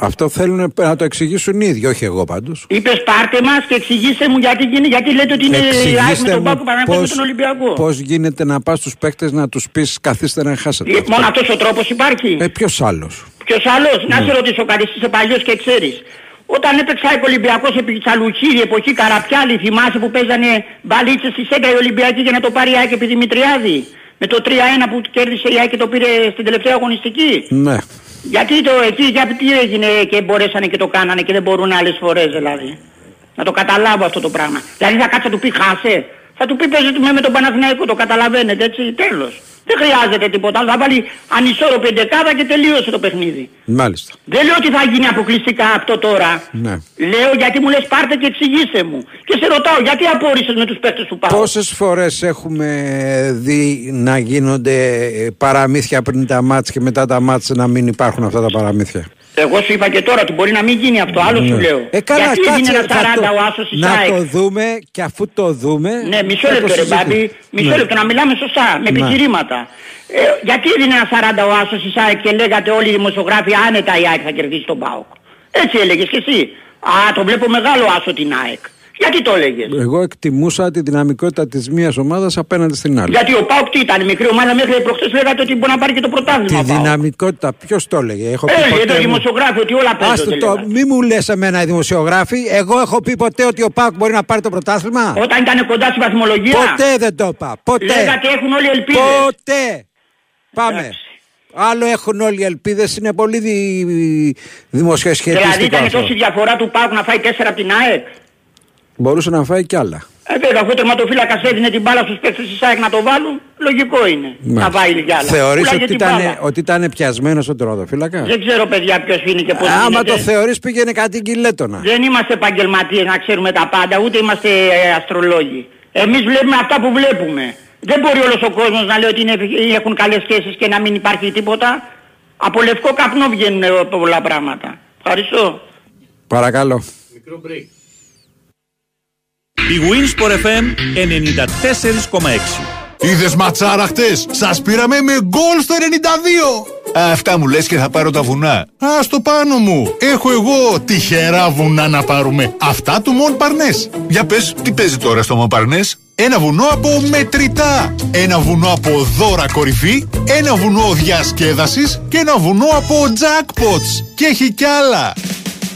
Αυτό θέλουν να το εξηγήσουν οι ίδιοι, όχι εγώ πάντως. Είπες πάρτε μας και εξηγήστε μου γιατί, γίνει- γιατί λέτε ότι είναι η ΑΕΚ με Εξηγήστε τον μου Πάκο Παναγιώτο με πώς, τον Ολυμπιακό. πώς γίνεται να πας στους παίκτες να τους πεις καθίστε να χάσετε. Ε, Μόνο αυτός ο τρόπος υπάρχει. Ε, ποιος άλλος; Ποιος άλλος, να σε ρωτήσω κάτι, εσύ είσαι παλιός και ξέρεις. Όταν έπαιξα ο Ολυμπιακός επί Τσαλουχίδη, εποχή Καραπιάλη, θυμάσαι που παίζανε μπαλίτσες στη Σέγγα η Ολυμπιακή για να το πάρει η ΑΕΚ επί Δημητριάδη; Με το 3-1 που κέρδισε η ΑΕΚ και το πήρε στην τελευταία αγωνιστική; Ναι. Γιατί το εκεί, γιατί έγινε και μπορέσανε και το κάνανε και δεν μπορούν άλλες φορές δηλαδή. Να το καταλάβω αυτό το πράγμα. Δηλαδή θα κάτσει να του πει χάσε. Θα του πει παίζει με, με τον Παναθηναϊκό, το καταλαβαίνετε έτσι, τέλος. Δεν χρειάζεται τίποτα άλλο. Θα βάλει ανισόρροπη εντεκάδα και τελείωσε το παιχνίδι. Μάλιστα. Δεν λέω ότι θα γίνει αποκλειστικά αυτό τώρα. Ναι. Λέω γιατί μου λες πάρτε και εξηγήστε μου. Και σε ρωτάω γιατί απόρρισες με τους παίκτες του πάω. Πόσες φορές έχουμε δει να γίνονται ε, παραμύθια πριν τα μάτς και μετά τα μάτς να μην υπάρχουν αυτά τα παραμύθια; Εγώ σου είπα και τώρα ότι μπορεί να μην γίνει αυτό. Άλλο σου Ναι. λέω. Ε, καλά, γιατί κάτσε, έγινε ένα θα 40 το- ο Άσος της Να ΑΕΚ; το δούμε και αφού το δούμε... Ναι, μισό θα το λεπτό ρε συζητήσουμε. Μπάμπη, μισό Ναι. λεπτό να μιλάμε σωστά, με Ναι. επιχειρήματα. Ε, γιατί έδινε ένα 40 ο Άσος της ΑΕΚ και λέγατε όλοι οι δημοσιογράφοι άνετα η ΑΕΚ θα κερδίσει τον ΠΑΟΚ. Έτσι έλεγες και εσύ. Α, το βλέπω μεγάλο άσο την ΑΕΚ. Γιατί το έλεγες; Εγώ εκτιμούσα τη δυναμικότητα της μίας ομάδας απέναντι στην άλλη. Γιατί ο ΠΑΟΚ τι ήταν, μικρή ομάδα μέχρι προχθές λέγατε ότι μπορεί να πάρει και το πρωτάθλημα. Τη ο ΠΑΟΚ. δυναμικότητα, ποιος το έλεγε. Έχω πει Έλεγε ποτέ το μου- δημοσιογράφοι ότι όλα Άστο παίζονται. το, λέγατε. μη μου λες εμένα οι δημοσιογράφοι. Εγώ έχω πει ποτέ ότι ο Πάουκ μπορεί να πάρει το πρωτάθλημα; Όταν ήταν κοντά στη βαθμολογία. Ποτέ δεν το είπα. Ποτέ. Λέγατε έχουν όλοι ελπίδες. Ποτέ. Πάμε. Άλλο έχουν όλοι οι ελπίδες, είναι πολύ δι... δημοσιοσχετιστικό Δηλαδή ήταν αυτό. τόση διαφορά του ΠΑΟΚ να φάει 4 από την ΑΕΚ; Μπορούσε να φάει κι άλλα. Ε, βέβαια, αφού ο τερματοφύλακας έδινε την μπάλα στους παίκτες της ΑΕΚ να το βάλουν, λογικό είναι. Να βάλει κι άλλα. Θεωρείς Πουλάγε ότι την ήταν, μπάλα. ότι ήταν πιασμένος ο τερματοφύλακας; Δεν ξέρω παιδιά ποιος είναι και πώς Άμα γίνεται. το θεωρείς πήγαινε κάτι κυλέτονα. Δεν είμαστε επαγγελματίες να ξέρουμε τα πάντα, ούτε είμαστε ε, αστρολόγοι. Εμείς βλέπουμε αυτά που βλέπουμε. Δεν μπορεί όλος ο κόσμος να λέει ότι είναι, έχουν καλές σχέσεις και να μην υπάρχει τίποτα. Από λευκό καπνό βγαίνουν ε, πολλά πράγματα. Ευχαριστώ. Παρακαλώ. Η Winsport FM 94,6. Είδες ματσάρα χτες, σας πήραμε με γκολ στο 92. Αυτά μου λες και θα πάρω τα βουνά. Α το πάνω μου. Έχω εγώ τυχερά βουνά να πάρουμε. Αυτά του Μον Παρνές. Για πες, τι παίζει τώρα στο Μοπαρνές. Ένα βουνό από μετρητά. Ένα βουνό από δώρα κορυφή. Ένα βουνό διασκέδασης. Και ένα βουνό από jackpots. Και έχει κι άλλα.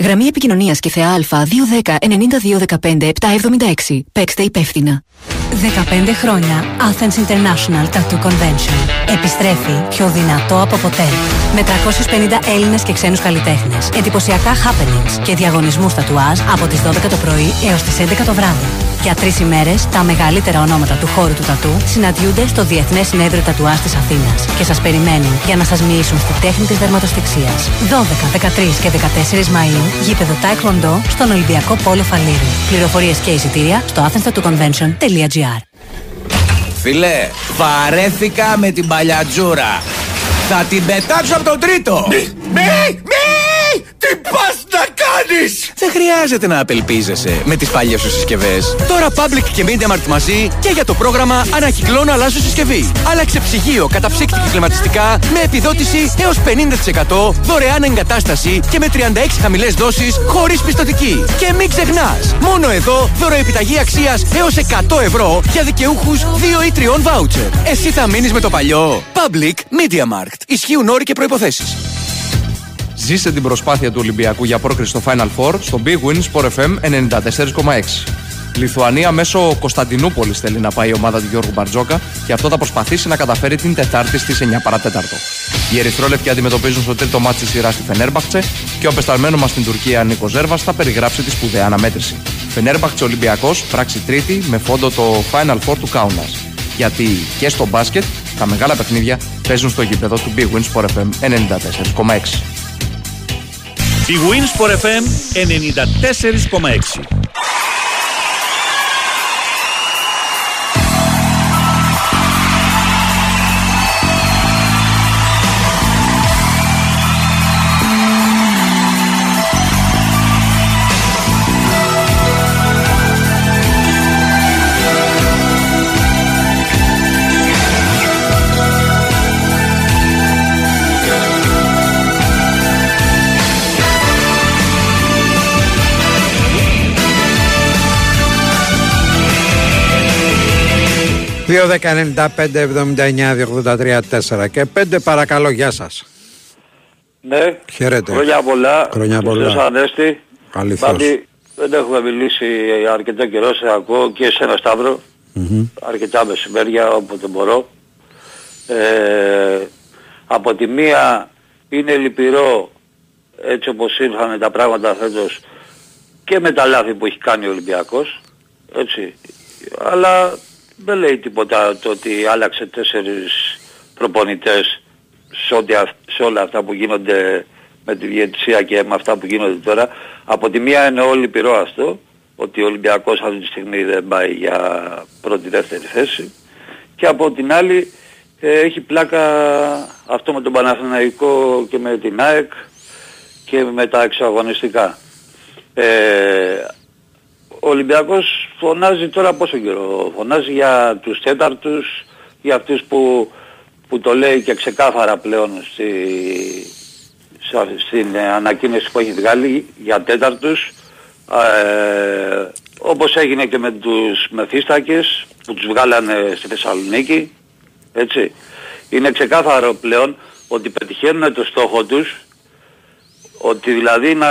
Γραμμή επικοινωνίας και θεά Α 210 9215 776. Παίξτε υπεύθυνα. 15 χρόνια Athens International Tattoo Convention. Επιστρέφει πιο δυνατό από ποτέ. Με 350 Έλληνες και ξένους καλλιτέχνες, εντυπωσιακά happenings και διαγωνισμούς τατουάζ από τις 12 το πρωί έως τις 11 το βράδυ. Για τρεις ημέρες, τα μεγαλύτερα ονόματα του χώρου του τατού συναντιούνται στο Διεθνές Συνέδριο Τατουάζ της Αθήνας και σας περιμένουν για να σας μοιήσουν στη τέχνη της δερματοστηξίας. 12, 13 και 14 Μαΐου, γήπεδο Taekwondo στον Ολυμπιακό Πόλο Φαλήρου. Πληροφορίες και εισιτήρια στο athensTattooConvention.gr Φίλε, βαρέθηκα με την παλιατζούρα. Θα την πετάξω από τον τρίτο. Μη, μη, τι πας να κάνεις! Δεν χρειάζεται να απελπίζεσαι με τις παλιές σου συσκευές. Τώρα Public και Media Markt μαζί και για το πρόγραμμα Ανακυκλώνω αλλάζω συσκευή. Άλλαξε ψυγείο, καταψύκτη και κλιματιστικά με επιδότηση έως 50% δωρεάν εγκατάσταση και με 36 χαμηλές δόσεις χωρίς πιστοτική. Και μην ξεχνάς, μόνο εδώ δωροεπιταγή αξίας έως 100 ευρώ για δικαιούχους 2 ή 3 βάουτσερ. Εσύ θα μείνεις με το παλιό. Public Media Markt. Ισχύουν όροι και προϋποθέσεις. Ζήσε την προσπάθεια του Ολυμπιακού για πρόκριση στο Final Four στο Big Win Sport FM 94,6. Λιθουανία μέσω Κωνσταντινούπολης θέλει να πάει η ομάδα του Γιώργου Μπαρτζόκα και αυτό θα προσπαθήσει να καταφέρει την Τετάρτη στις 9 παρατέταρτο. Οι Ερυθρόλευκοι αντιμετωπίζουν στο τρίτο μάτι τη σειρά στη Φενέρμπαχτσε και ο πεσταλμένο μας στην Τουρκία Νίκος Ζέρβας θα περιγράψει τη σπουδαία αναμέτρηση. Φενέρμπαχτσε Ολυμπιακός, πράξη τρίτη με φόντο το Final Four του Κάουνα. Γιατί και στο μπάσκετ τα μεγάλα παιχνίδια παίζουν στο γήπεδο του Big Win Sport FM 94,6. Η Winsport FM 94,6 2-10-95-79-283-4 και 5 παρακαλώ γεια σας Ναι, Χαίρετε χρόνια πολλά. Χρόνια πολλά. Χριστός Ανέστη. Αληθώς. Μπάμπη, δεν έχουμε μιλήσει αρκετό καιρό, σε ακούω και σε ένα Σταύρο. Αρκετά μεσημέρια όποτε μπορώ. Ε, από τη μία είναι λυπηρό έτσι όπως ήρθαν τα πράγματα φέτος και με τα λάθη που έχει κάνει ο Ολυμπιακός. Έτσι. Αλλά δεν λέει τίποτα το ότι άλλαξε τέσσερις προπονητές σε, ό,τι αυ- σε όλα αυτά που γίνονται με τη διαιτησία και με αυτά που γίνονται τώρα. Από τη μία είναι όλοι πυρό αυτό, ότι ο Ολυμπιακός αυτή τη στιγμή δεν πάει για πρώτη-δεύτερη θέση. Και από την άλλη ε, έχει πλάκα αυτό με τον Παναθηναϊκό και με την ΑΕΚ και με τα εξαγωνιστικά. Ε, ο Ολυμπιακός φωνάζει τώρα πόσο καιρό. Φωνάζει για τους τέταρτους, για αυτούς που, που το λέει και ξεκάθαρα πλέον στη, σε- στην ε, ανακοίνωση που έχει βγάλει για τέταρτους. Ε, όπως έγινε και με τους μεθύστακες που τους βγάλανε στη Θεσσαλονίκη. Έτσι. Είναι ξεκάθαρο πλέον ότι πετυχαίνουν το στόχο τους ότι δηλαδή να,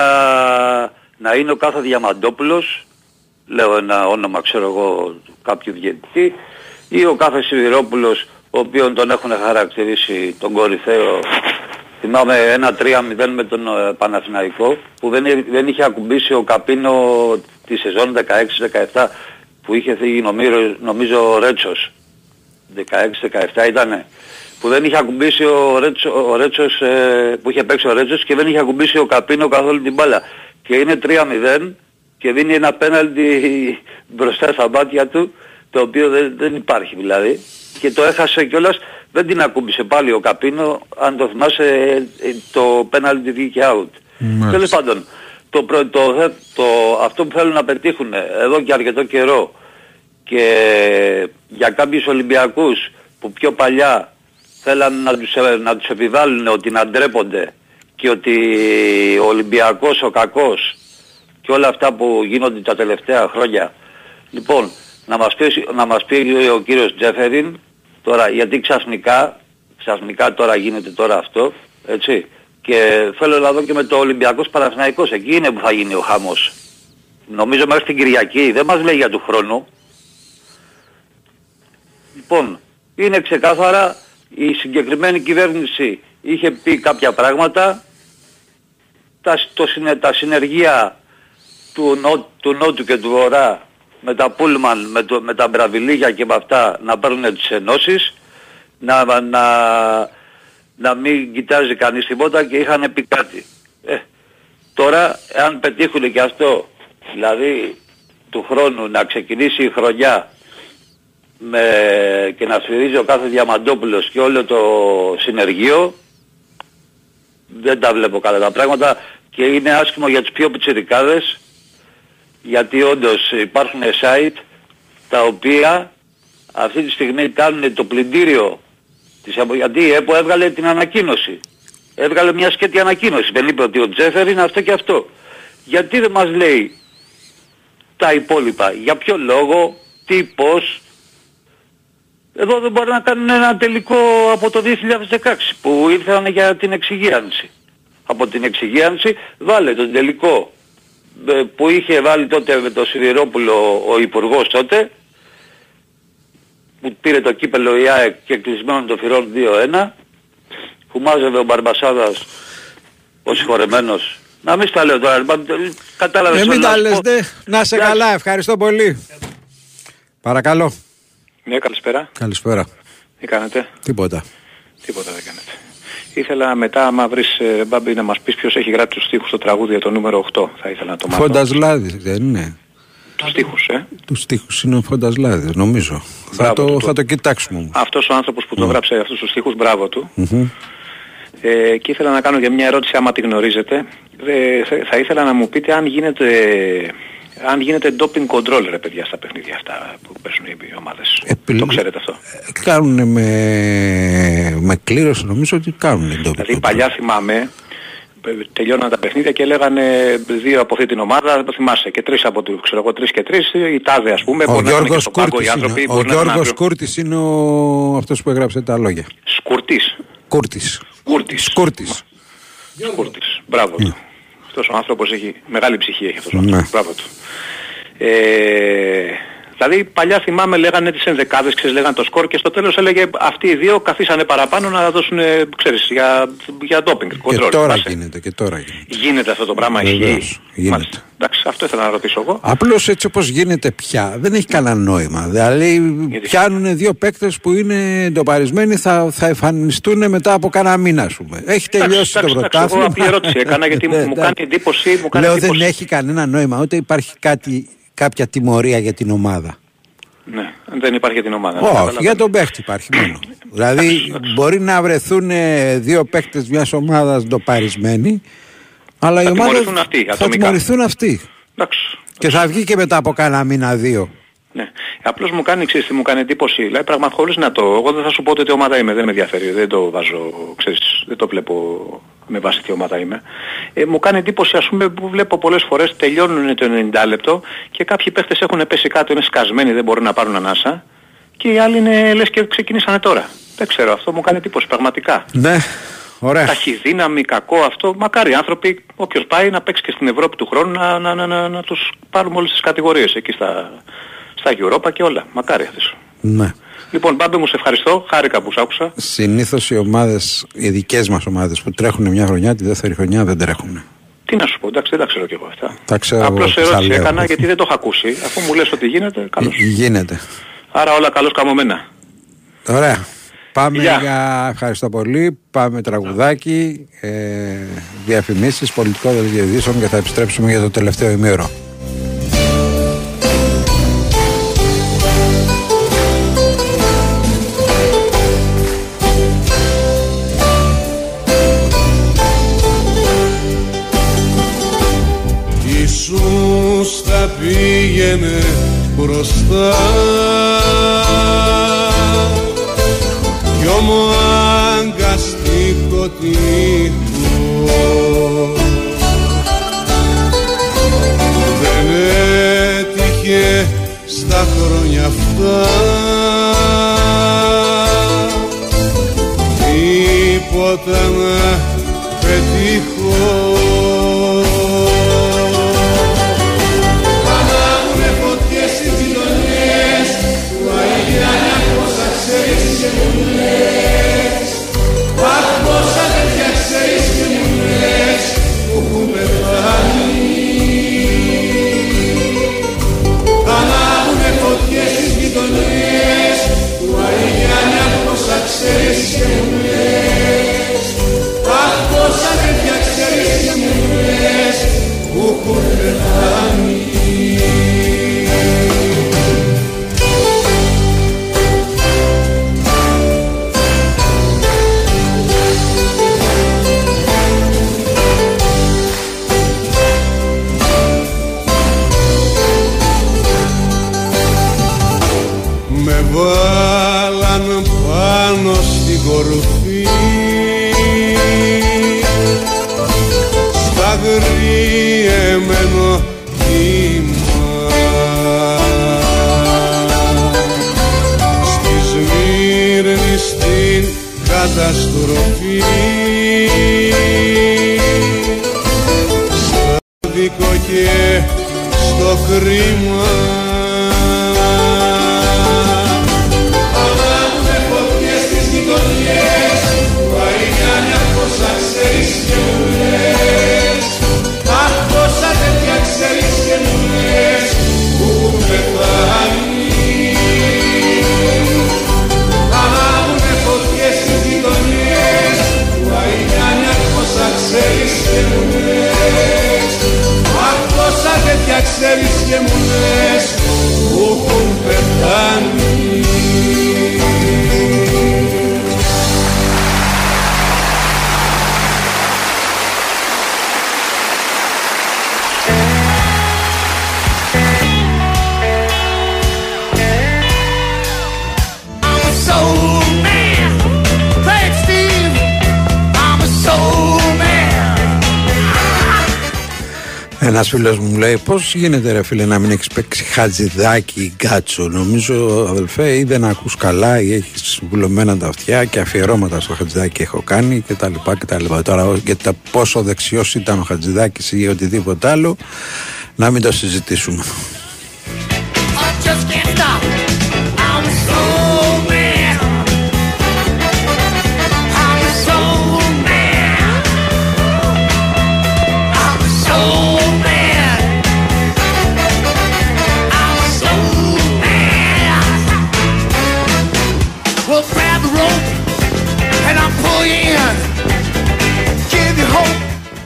να είναι ο κάθε Διαμαντόπουλος, λέω ένα όνομα ξέρω εγώ κάποιου διαιτητή, ή ο κάθε Σιδηρόπουλος, ο οποίον τον έχουν χαρακτηρίσει τον κορυφαίο, θυμάμαι ένα 3-0 με τον ε, Παναθηναϊκό, που δεν, εί- δεν είχε ακουμπήσει ο Καπίνο τη σεζόν 16-17, που είχε φύγει νομίζω, νομίζω ο Ρέτσος. 16-17 ήτανε. Που δεν είχε ακουμπήσει ο, Ρέτσο, ο Ρέτσος ε, που είχε παίξει ο Ρέτσος και δεν είχε ακουμπήσει ο Καπίνο καθόλου την μπάλα. Και είναι 3-0 και δίνει ένα πέναλτι μπροστά στα μάτια του το οποίο δεν, δεν υπάρχει δηλαδή. Και το έχασε κιόλας δεν την ακούμπησε πάλι ο Καπίνο αν το θυμάσαι ε, ε, το πέναλτι βγήκε out. Τέλος πάντων το, προ- το, θε- το, αυτό που θέλουν να πετύχουν εδώ και αρκετό καιρό και για κάποιους Ολυμπιακούς που πιο παλιά θέλαν να τους, ε, να τους επιβάλλουν ότι να ντρέπονται και ότι ο Ολυμπιακός ο κακός και όλα αυτά που γίνονται τα τελευταία χρόνια. Λοιπόν, να μας πεις, να μας πει ο κύριος Τζέφεριν τώρα γιατί ξαφνικά, ξαφνικά τώρα γίνεται τώρα αυτό, έτσι. Και θέλω να δω και με το Ολυμπιακός Παναθηναϊκός, εκεί είναι που θα γίνει ο χαμός. Νομίζω μέχρι την Κυριακή, δεν μας λέει για του χρόνου. Λοιπόν, είναι ξεκάθαρα η συγκεκριμένη κυβέρνηση είχε πει κάποια πράγματα, τα, το, συνε- τα συνεργεία του, νο, του Νότου και του Βορρά με τα Πούλμαν, με, το, με τα Μπραβιλίγια και με αυτά να παίρνουν τις ενώσεις, να, να, να μην κοιτάζει κανείς τίποτα και είχαν πει κάτι. Ε, τώρα, εάν πετύχουν και αυτό, δηλαδή του χρόνου να ξεκινήσει η χρονιά με, και να σφυρίζει ο κάθε Διαμαντόπουλος και όλο το συνεργείο δεν τα βλέπω καλά τα πράγματα και είναι άσχημο για τους πιο πιτσιρικάδες γιατί όντως υπάρχουν site τα οποία αυτή τη στιγμή κάνουν το πλυντήριο της ΕΠΟ γιατί η ΕΠΟ έβγαλε την ανακοίνωση. Έβγαλε μια σκέτη ανακοίνωση. Δεν είπε ότι ο Τζέφερ είναι αυτό και αυτό. Γιατί δεν μας λέει τα υπόλοιπα; Για ποιο λόγο, τι, πώς; Εδώ δεν μπορεί να κάνουν ένα τελικό από το 2016 που ήρθαν για την εξυγίανση. Από την εξυγίανση βάλε τον τελικό ε, που είχε βάλει τότε με το Σιδηρόπουλο ο Υπουργός τότε που πήρε το κύπελο η ΑΕΚ και κλεισμένο το φυρών 2-1 που μάζευε ο Μπαρμπασάδας ο συγχωρεμένος να μην στα λέω τώρα, κατάλαβες Ε, μην όλα, τα ας λες, πω. δε. Να σε καλά, ευχαριστώ πολύ. Παρακαλώ. Ναι, καλησπέρα. Καλησπέρα. Τι κάνετε; Τίποτα. Τίποτα δεν κάνετε. Ήθελα μετά, άμα βρεις ε, Μπάμπη, να μας πεις ποιος έχει γράψει τους στίχους στο τραγούδι για το νούμερο 8. Θα ήθελα να το μάθω. Φόντας Λάδης, δεν είναι; Τους στίχους, ε. Τους στίχους είναι ο Φόντας Λάδης, νομίζω. Θα το, θα το κοιτάξουμε όμως. Αυτός ο άνθρωπος που το γράψε αυτούς τους στίχους, μπράβο του. Μμμ. Ε, και ήθελα να κάνω και μια ερώτηση άμα τη γνωρίζετε. Ε, θα, θα ήθελα να μου πείτε αν γίνεται, αν γίνεται doping control ρε παιδιά στα παιχνίδια αυτά που παίζουν οι ομάδες. Το ξέρετε αυτό. Κάνουν με, με κλήρωση, νομίζω ότι κάνουν εντόπι. Δηλαδή παλιά θυμάμαι, ε, τελειώναν τα παιχνίδια και λέγανε δύο από αυτή την ομάδα, το θυμάσαι, και τρεις από τους, ξέρω εγώ, τρεις και τρεις, οι τάδε ας πούμε, Ο μπορεί να είναι και Γιώργος στο πάγκο οι Κούρτης άνθρωποι, είναι, ο μπορεί να είναι Γιώργος αύριο. Κούρτης είναι ο... αυτός που έγραψε τα λόγια. Σκουρτής. Κούρτης. Κούρτης. Κούρτης. Σκούρτης. Μπράβο του. Αυτός ο άνθρωπος έχει μεγάλη ψυχή έχει αυτός ο Ναι. άνθρωπος. Μπράβο του. Ε, δηλαδή παλιά θυμάμαι λέγανε τις ενδεκάδες, ξέρεις, λέγανε το σκορ και στο τέλος έλεγε αυτοί οι δύο καθίσανε παραπάνω να δώσουν, ε, ξέρεις, για, για doping, Και control. τώρα θυμάσαι. γίνεται, και τώρα γίνεται. Γίνεται αυτό το πράγμα, Βεβαίως, ισχύει. γίνεται. Εντάξει, αυτό ήθελα να ρωτήσω εγώ. Απλώς έτσι όπως γίνεται πια δεν έχει κανένα νόημα. Δηλαδή πιάνουν δύο παίκτες που είναι εντοπαρισμένοι θα, θα εμφανιστούν μετά από κανένα μήνα ας πούμε. Έχει τελειώσει το εντάξει, εντάξει, πρωτάθλημα. εγώ απλή ερώτηση έκανα γιατί μου- Ναι, μου εντάξει. κάνει εντύπωση, μου κάνει Λέω εντύπωση. δεν έχει κανένα νόημα ούτε υπάρχει κάτι, κάποια τιμωρία για την ομάδα. Ναι, δεν υπάρχει για την ομάδα. Όχι, Καταλαβαίνω. για τον παίχτη υπάρχει μόνο. δηλαδή μπορεί να βρεθούν ε, δύο παίχτες μιας ομάδας ντοπαρισμένοι αλλά Θα η ομάδα τιμωρηθούν αυτοί, θα ατομικά. τιμωρηθούν αυτοί. Εντάξει. Και θα βγει και μετά από κάνα μήνα δύο. Ναι. Απλώς μου κάνει, ξέρεις τι μου κάνει εντύπωση. Δηλαδή πραγματικά χωρίς να το... Εγώ δεν θα σου πω ότι τι ομάδα είμαι, δεν με ενδιαφέρει. Δεν το βάζω, ξέρεις, δεν το βλέπω με βάση τι ομάδα είμαι. Ε, μου κάνει εντύπωση ας πούμε που βλέπω πολλές φορές τελειώνουν το 90 λεπτό και κάποιοι παίχτες έχουν πέσει κάτω, είναι σκασμένοι, δεν μπορούν να πάρουν ανάσα και οι άλλοι είναι λες και ξεκινήσανε τώρα. Δεν ξέρω, αυτό μου κάνει εντύπωση πραγματικά. Ναι, ωραία. Ταχυδύναμη, κακό αυτό. Μακάρι οι άνθρωποι, όποιος πάει να παίξει και στην Ευρώπη του χρόνου να, να, να, να, να τους πάρουμε όλες τις κατηγορίες εκεί στα, στα Europa και όλα. Μακάρι αυτές. Ναι. Λοιπόν, Μπάμπη μου σε ευχαριστώ. Χάρηκα που σ' άκουσα. Συνήθως οι ομάδες, οι δικές μας ομάδες που τρέχουν μια χρονιά, τη δεύτερη χρονιά δεν τρέχουν. Τι να σου πω, εντάξει δεν τα ξέρω κι εγώ αυτά. Τα ξέρω Απλώς εγώ, τα ερώτηση λέω. έκανα γιατί δεν το είχα ακούσει. Αφού μου λες ότι γίνεται, καλώς. Γίνεται. Άρα όλα καλώς καμωμένα. Ωραία. Πάμε Γεια. για. Ευχαριστώ πολύ. Πάμε τραγουδάκι, ε, διαφημίσεις, πολιτικό δελτίο ειδήσεων και θα επιστρέψουμε για το τελευταίο ημίωρο. Ιησούς θα πήγαινε μπροστά. Κι ο μάγκας τείχο τείχο δεν έτυχε στα χρόνια αυτά. Τίποτα να moving φίλο μου λέει: Πώς γίνεται, ρε φίλε, να μην έχεις παίξει χατζηδάκι ή γκάτσο. Νομίζω, αδελφέ, ή δεν ακούς καλά ή έχεις βουλωμένα τα αυτιά και αφιερώματα στο χατζηδάκι έχω κάνει κτλ. κτλ. Τώρα, για τα πόσο δεξιός ήταν ο χατζηδάκι ή οτιδήποτε άλλο, να μην το συζητήσουμε.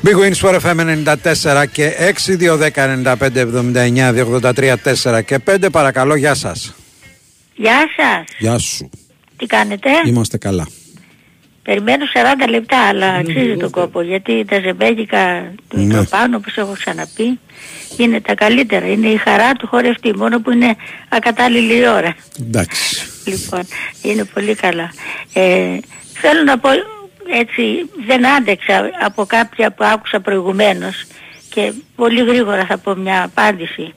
Big Wins for FM 94 και 6, 2, 10, 95, 79, 283, 4 και 5. Παρακαλώ, γεια σας. Γεια σας. Γεια σου. Τι κάνετε; Είμαστε καλά. Περιμένω 40 λεπτά, αλλά αξίζει τον κόπο, γιατί τα ζεμπέγικα του Ναι. ναι. πάνω, όπως έχω ξαναπεί, είναι τα καλύτερα. Είναι η χαρά του χορευτή, μόνο που είναι ακατάλληλη η ώρα. Εντάξει. Λοιπόν, είναι πολύ καλά. Ε, θέλω να πω, έτσι, δεν άντεξα από κάποια που άκουσα προηγουμένως και πολύ γρήγορα θα πω μια απάντηση.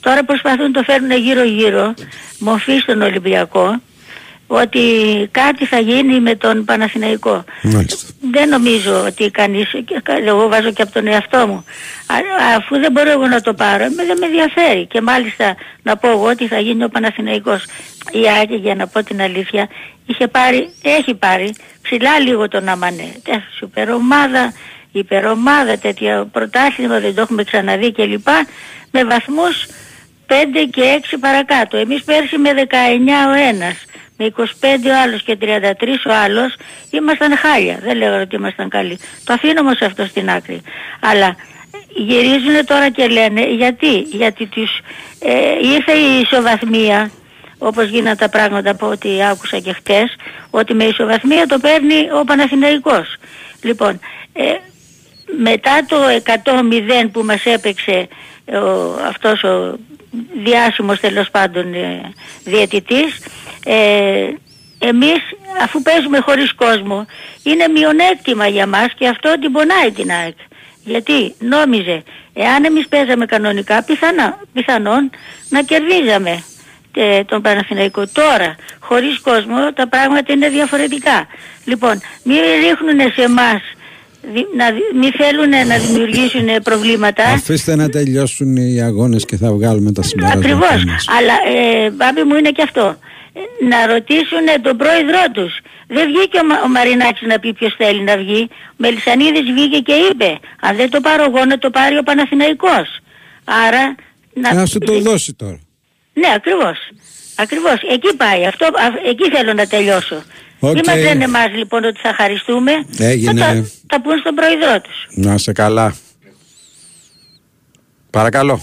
Τώρα προσπαθούν να το φέρουν γύρω-γύρω, μορφή στον Ολυμπιακό, ότι κάτι θα γίνει με τον Παναθηναϊκό. Δεν νομίζω ότι κανείς, και κα- εγώ βάζω και από τον εαυτό μου, Α- αφού δεν μπορώ εγώ να το πάρω, με- δεν με ενδιαφέρει. Και μάλιστα να πω εγώ ότι θα γίνει ο Παναθηναϊκός. Η Άκη, για να πω την αλήθεια, είχε πάρει, έχει πάρει ψηλά λίγο τον Αμανέ. Τε- Υπερομάδα, υπερομάδα, τέτοια πρωτάθλημα δεν το έχουμε ξαναδεί κλπ. Με βαθμούς 5 και 6 παρακάτω. Εμείς πέρσι με 19 ο ένας, με 25 ο άλλος και 33 ο άλλος ήμασταν χάλια. Δεν λέω ότι ήμασταν καλοί. Το αφήνω όμως αυτό στην άκρη. Αλλά γυρίζουν τώρα και λένε γιατί. Γιατί τους, ε, ήρθε η ισοβαθμία όπως γίνανε τα πράγματα από ό,τι άκουσα και χτες ότι με ισοβαθμία το παίρνει ο Παναθηναϊκός. Λοιπόν, ε, μετά το 100-0 που μας έπαιξε ο, αυτός ο διάσημος τέλος πάντων ε, διαιτητής. Ε, εμείς αφού παίζουμε χωρίς κόσμο είναι μειονέκτημα για μας και αυτό την πονάει την ΑΕΚ. Γιατί νόμιζε εάν εμείς παίζαμε κανονικά πιθανά, πιθανόν να κερδίζαμε ε, τον Παναθηναϊκό. Τώρα χωρίς κόσμο τα πράγματα είναι διαφορετικά. Λοιπόν μην ρίχνουν σε εμάς δι- να, δι- μην θέλουν να δημιουργήσουν προβλήματα Αφήστε να τελειώσουν οι αγώνες και θα βγάλουμε τα συμπεράσματα. Ακριβώς. μας. Αλλά ε, μπάμπη μου είναι και αυτό. Ε, Να ρωτήσουν τον πρόεδρό τους. Δεν βγήκε ο, Μα- ο Μαρινάκης να πει ποιος θέλει να βγει. Ο Μελισανίδης βγήκε και είπε αν δεν το πάρω εγώ να το πάρει ο Παναθηναϊκός. Άρα... Να, Να σου το δώσει τώρα. Ναι, ακριβώς. Ακριβώς. Εκεί πάει. Αυτό, α- εκεί θέλω να τελειώσω. Οκ. Μην μας λένε εμάς λοιπόν ότι θα χαριστούμε. Έγινε. Θα τα, τα πούν στον πρόεδρό τους. Να 'σαι καλά. Παρακαλώ.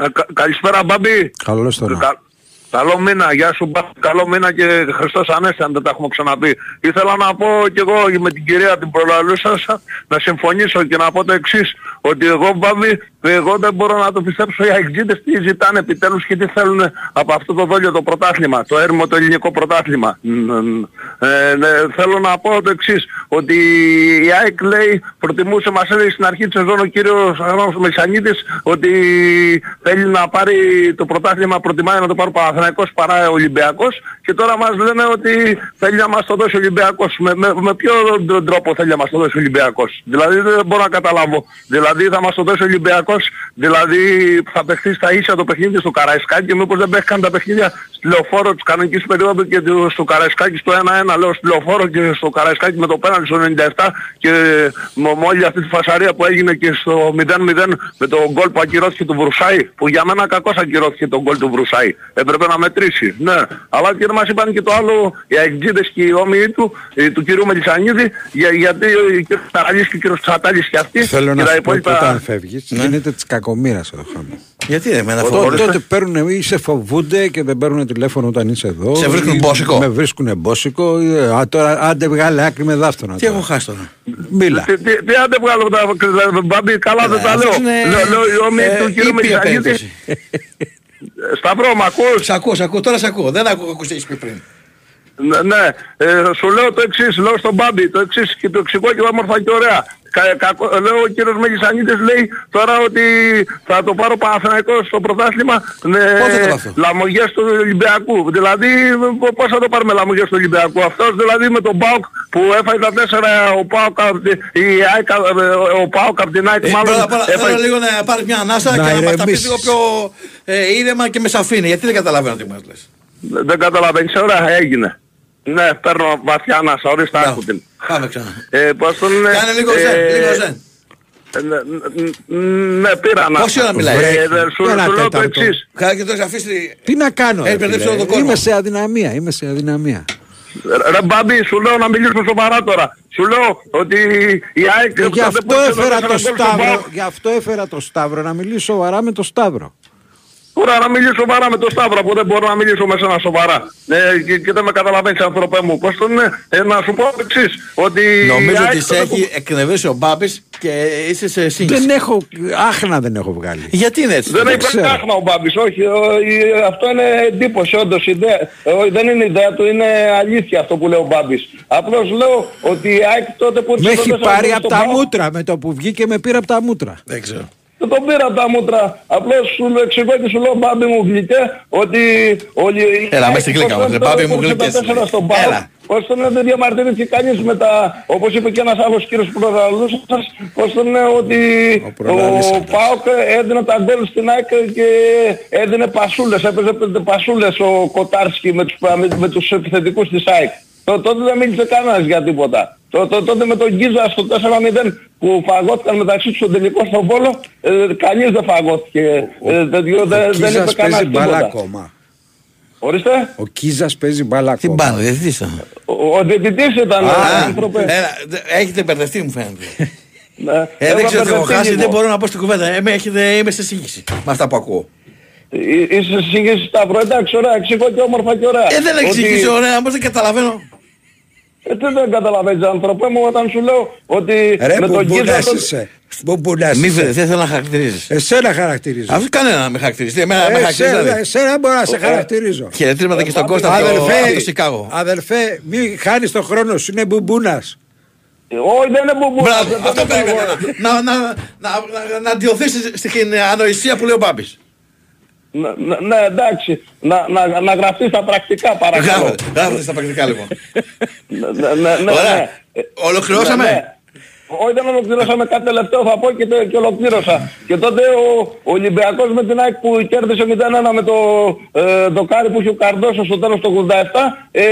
Ε, κα- καλησπέρα Μπάμπη. Καλώς τονα. Κα- Καλό μήνα, γεια σου Μπάμπη. Καλό μήνα και Χριστός Ανέστη αν δεν τα έχουμε ξαναπεί. Ήθελα να πω και εγώ με την κυρία την προλαλούσα να συμφωνήσω και να πω το εξής. Ότι εγώ Μπάμπη εγώ δεν μπορώ να το πιστέψω οι αεξίδες τι ζητάνε επιτέλους και τι θέλουν από αυτό το δόλιο το πρωτάθλημα, το έρμο το ελληνικό πρωτάθλημα. Ε, ναι, θέλω να πω το εξής, ότι η ΑΕΚ λέει, προτιμούσε μας έλεγε στην αρχή της σεζόν ο κύριος Αγράμος Μεσανίδης ότι θέλει να πάρει το πρωτάθλημα, προτιμάει να το πάρει ο Παναθηναϊκός παρά ο Ολυμπιακός και τώρα μας λένε ότι θέλει να μας το δώσει ο Ολυμπιακός. Με, με, με ποιο τρόπο θέλει να μας το δώσει ο Ολυμπιακός; Δηλαδή δεν μπορώ να καταλάβω. Δηλαδή θα μας το δώσει ο Ολυμπιακός, δηλαδή θα παιχθεί στα ίσια το παιχνίδι στο Καραϊσκάκι και μήπως δεν παίχνει καν τα παιχνίδια στη λεωφόρο της κανονικής περίοδου και το- στο Καραϊσκάκι στο 1-1 λέω στη λεωφόρο και στο Καραϊσκάκι με το πέναλτι στο 97 και με, με όλη αυτή τη φασαρία που έγινε και στο 0-0 με το γκολ που ακυρώθηκε του Βρουσάη που για μένα κακώς ακυρώθηκε το γκολ του Βρουσάη. Έπρεπε να μετρήσει. Ναι. Αλλά και μας είπαν και το άλλο οι αεξίδες και οι όμοιοι του, ε, του κυρίου Μελισανίδη για, γιατί ο κ. Ταραλής και ο κ. Τσατάλης και αυτοί Θέλω και να τα σου πω υπόλοιπα... όταν φεύγεις, γίνεται της κακομήρας εδώ χάμω. Γιατί δεν με ένα Τότε, φοβό. τότε παίρνουν ή σε φοβούνται και δεν παίρνουν τηλέφωνο όταν είσαι εδώ. Σε βρίσκουν ή μπόσικο. Με βρίσκουν μπόσικο. ε, Α, τώρα άντε βγάλε άκρη με δάφτονα. Τι έχω χάσει τώρα; Μίλα. Τι, τι, τι άντε βγάλω τα μπάμπη, καλά δεν τα λέω. αυτός είναι, Λέω, λέω οι όμοιοι ε, του κύριου ήπια Μελισανίδη. επένδυση. Σταυρό, μ' ακούς; Σ' ακούω, σ' ακούω, τώρα σ' ακούω. Δεν ακούω ακούω τι πριν. Ναι, ναι. Ε, σου λέω το εξής, λέω στον Μπάμπη το εξής και το εξηγώ και όμορφα και ωραία. Κα, κακό- λέω ο κύριος Μεγισανίδης λέει τώρα ότι θα το πάρω Παναθηναϊκός στο πρωτάθλημα με Πότε θα το αυτό; λαμογές του Ολυμπιακού. Δηλαδή π- πώς θα το πάρουμε λαμογές του Ολυμπιακού; Αυτός δηλαδή με τον ΠΑΟΚ που έφαγε τα τέσσερα ο ΠΑΟΚ, απ' τη- η ΑΕΚ, ε, ο ΠΑΟΚ από την ΑΕΚ Ε, μάλλον πρώτα απ' όλα έφαγε- θέλω λίγο να πάρεις μια ανάσα Να και να μας τα πεις ηρεμήσεις. λίγο πιο ε, ήρεμα και με σαφήνεια. Γιατί δεν καταλαβαίνω τι μας λες. Δεν καταλαβαίνεις, ωραία έγινε. Ναι, παίρνω βαθιά ανάσα, ορίστε άκου την. Πάμε ξανά. Ε, πώς τον λένε, Κάνε λίγο ε, ζεν, λίγο ζεν. ε, ναι, ναι, Ναι, πήρα να. Πόση ώρα μιλάει; Ε, δε- Σου Ένα σου λέω το τέταρτο. εξής. Κάνε και το έχεις αφήσει. Τι να κάνω. Έχει ρε μπερδέψει φίλε. όλο τον κόσμο. Είμαι σε αδυναμία. Είμαι σε αδυναμία. Ρε Μπάμπη, σου λέω να μιλήσουμε σοβαρά τώρα. Σου λέω ότι η ΑΕΚ... Και γι' δεν αυτό μπορούσε να έφερα δώσει το ένα γκολ στον Σταύρο. ΠΑΟΚ. Γι' αυτό έφερα το Σταύρο να μιλήσω σοβαρά με το Σταύρο. Τώρα να μιλήσω σοβαρά με τον Σταύρο που δεν μπορώ να μιλήσω με σένα σοβαρά. Ε, και, και δεν με καταλαβαίνεις άνθρωπέ μου. Πώς τον είναι, ε, να σου πω το εξής. Ότι Νομίζω η ΑΕΚ ότι σε τότε που- έχει εκνευρίσει ο Μπάμπης και είσαι σε σύγχυση. Δεν έχω. Άχνα δεν έχω βγάλει. Γιατί είναι έτσι. Δεν έχει ξέρω. πράγμα ο Μπάμπης, όχι. ο- η- αυτό είναι εντύπωση, όντως ιδέα. Ε, δεν είναι ιδέα του, είναι αλήθεια αυτό που λέει ο Μπάμπης. Απλώς λέω ότι η ΑΕΚ τότε που Με ήρθε έχει το τέσσερα πάρει γκολ από στον τα ΠΑΟΚ, μούτρα. Με το που βγήκε με πήρε από τα μούτρα. Δεν ξέρω. Δεν τον πήρα από τα μούτρα. Απλώς σου λέω- εξηγώ και σου λέω Μπάμπη μου γλυκέ ότι όλοι... Έλα, μέσα στην κλίκα μας, ρε, Μπάμπη μου, γλυκές. Στον ΠΑΟΚ, Έλα. Πώς τον δεν διαμαρτύρεται κανείς με τα... Όπως είπε και ένας άλλος κύριος που προλαλούσε σας, πώς τον είναι ότι ο, προλαλήσαντας. ΠΑΟΚ έδινε τα γκολ στην ΑΕΚ και έδινε πασούλες, έπαιζε πέντε πασούλες ο Κοτάρσκι με τους, με, με τους επιθετικούς της ΑΕΚ. Το, τότε δεν μίλησε κανένας για τίποτα. Το, το, τότε με τον Γκίζα στο 4-0 που φαγώθηκαν μεταξύ τους στον τελικός στον Βόλο, ε, κανείς δεν φαγώθηκε. Ε, τέτοιο, Ο δεν, δεν είπε Κίζας κανένας παίζει μπάλα τίποτα. ακόμα. Ορίστε. Ο Κίζας παίζει μπάλα Τι ακόμα. πάνω, δεν θύσα. Ο, ο διαιτητής ήταν, Α, ε, άνθρωπε. Έλα, δε- έχετε μπερδευτεί μου φαίνεται. Ναι. Ε, Έχω δεν ξέρω τι έχω μπερδευτεί χάσει, λίγο. δεν μπορώ να πω στην κουβέντα. Ε, με έχετε, είμαι σε σύγχυση με αυτά που ακούω. Ε, Είσαι σύγχυση Σταύρο, εντάξει, ωραία, εξηγώ και όμορφα και ωραία. Ε, δεν Ότι- εξηγήσει ωραία, όμως δεν καταλαβαίνω. Ε, τι δεν καταλαβαίνεις, άνθρωπε μου, όταν σου λέω ότι Ρε με τον Γκίζα... μπουμπουνάς τον- είσαι. Μπουμπουνάς Μη είσαι. δεν θέλω να χαρακτηρίζεις. Εσένα χαρακτηρίζω. Αυτό κανένα να με χαρακτηρίζει. Εμένα με Εσένα, χαρακτηρίζει. δηλαδή. εσένα μπορώ να σε χαρακτηρίζω. Χαιρετίσματα και στον Κώστα και το- από το Σικάγο. αδελφέ, μην χάνεις τον χρόνο σου, είναι μπουμπούνας. Ε, Όχι, δεν είναι μπουμπούνα. Μπράβο, αυτό περίμενα. Να, να, να, να, να αντιωθήσεις στην ανοησία που λέει ο Μπάμπης. Ναι, ναι, ναι, εντάξει, να, να, να γραφτεί στα πρακτικά παρακαλώ. Γράφετε, γράφετε στα πρακτικά λοιπόν. Ναι, ναι, ναι, ναι, Ωραία. ναι. Ολοκληρώσαμε. Ναι, ναι. Όχι δεν ολοκληρώσαμε κάτι τελευταίο θα πω και, τε- και ολοκλήρωσα. Και τότε ο, ο Ολυμπιακός με την ΑΕΚ που κέρδισε 0-1 με το ε, δοκάρι που είχε ο Καρδόσος στο τέλος του 87 ε,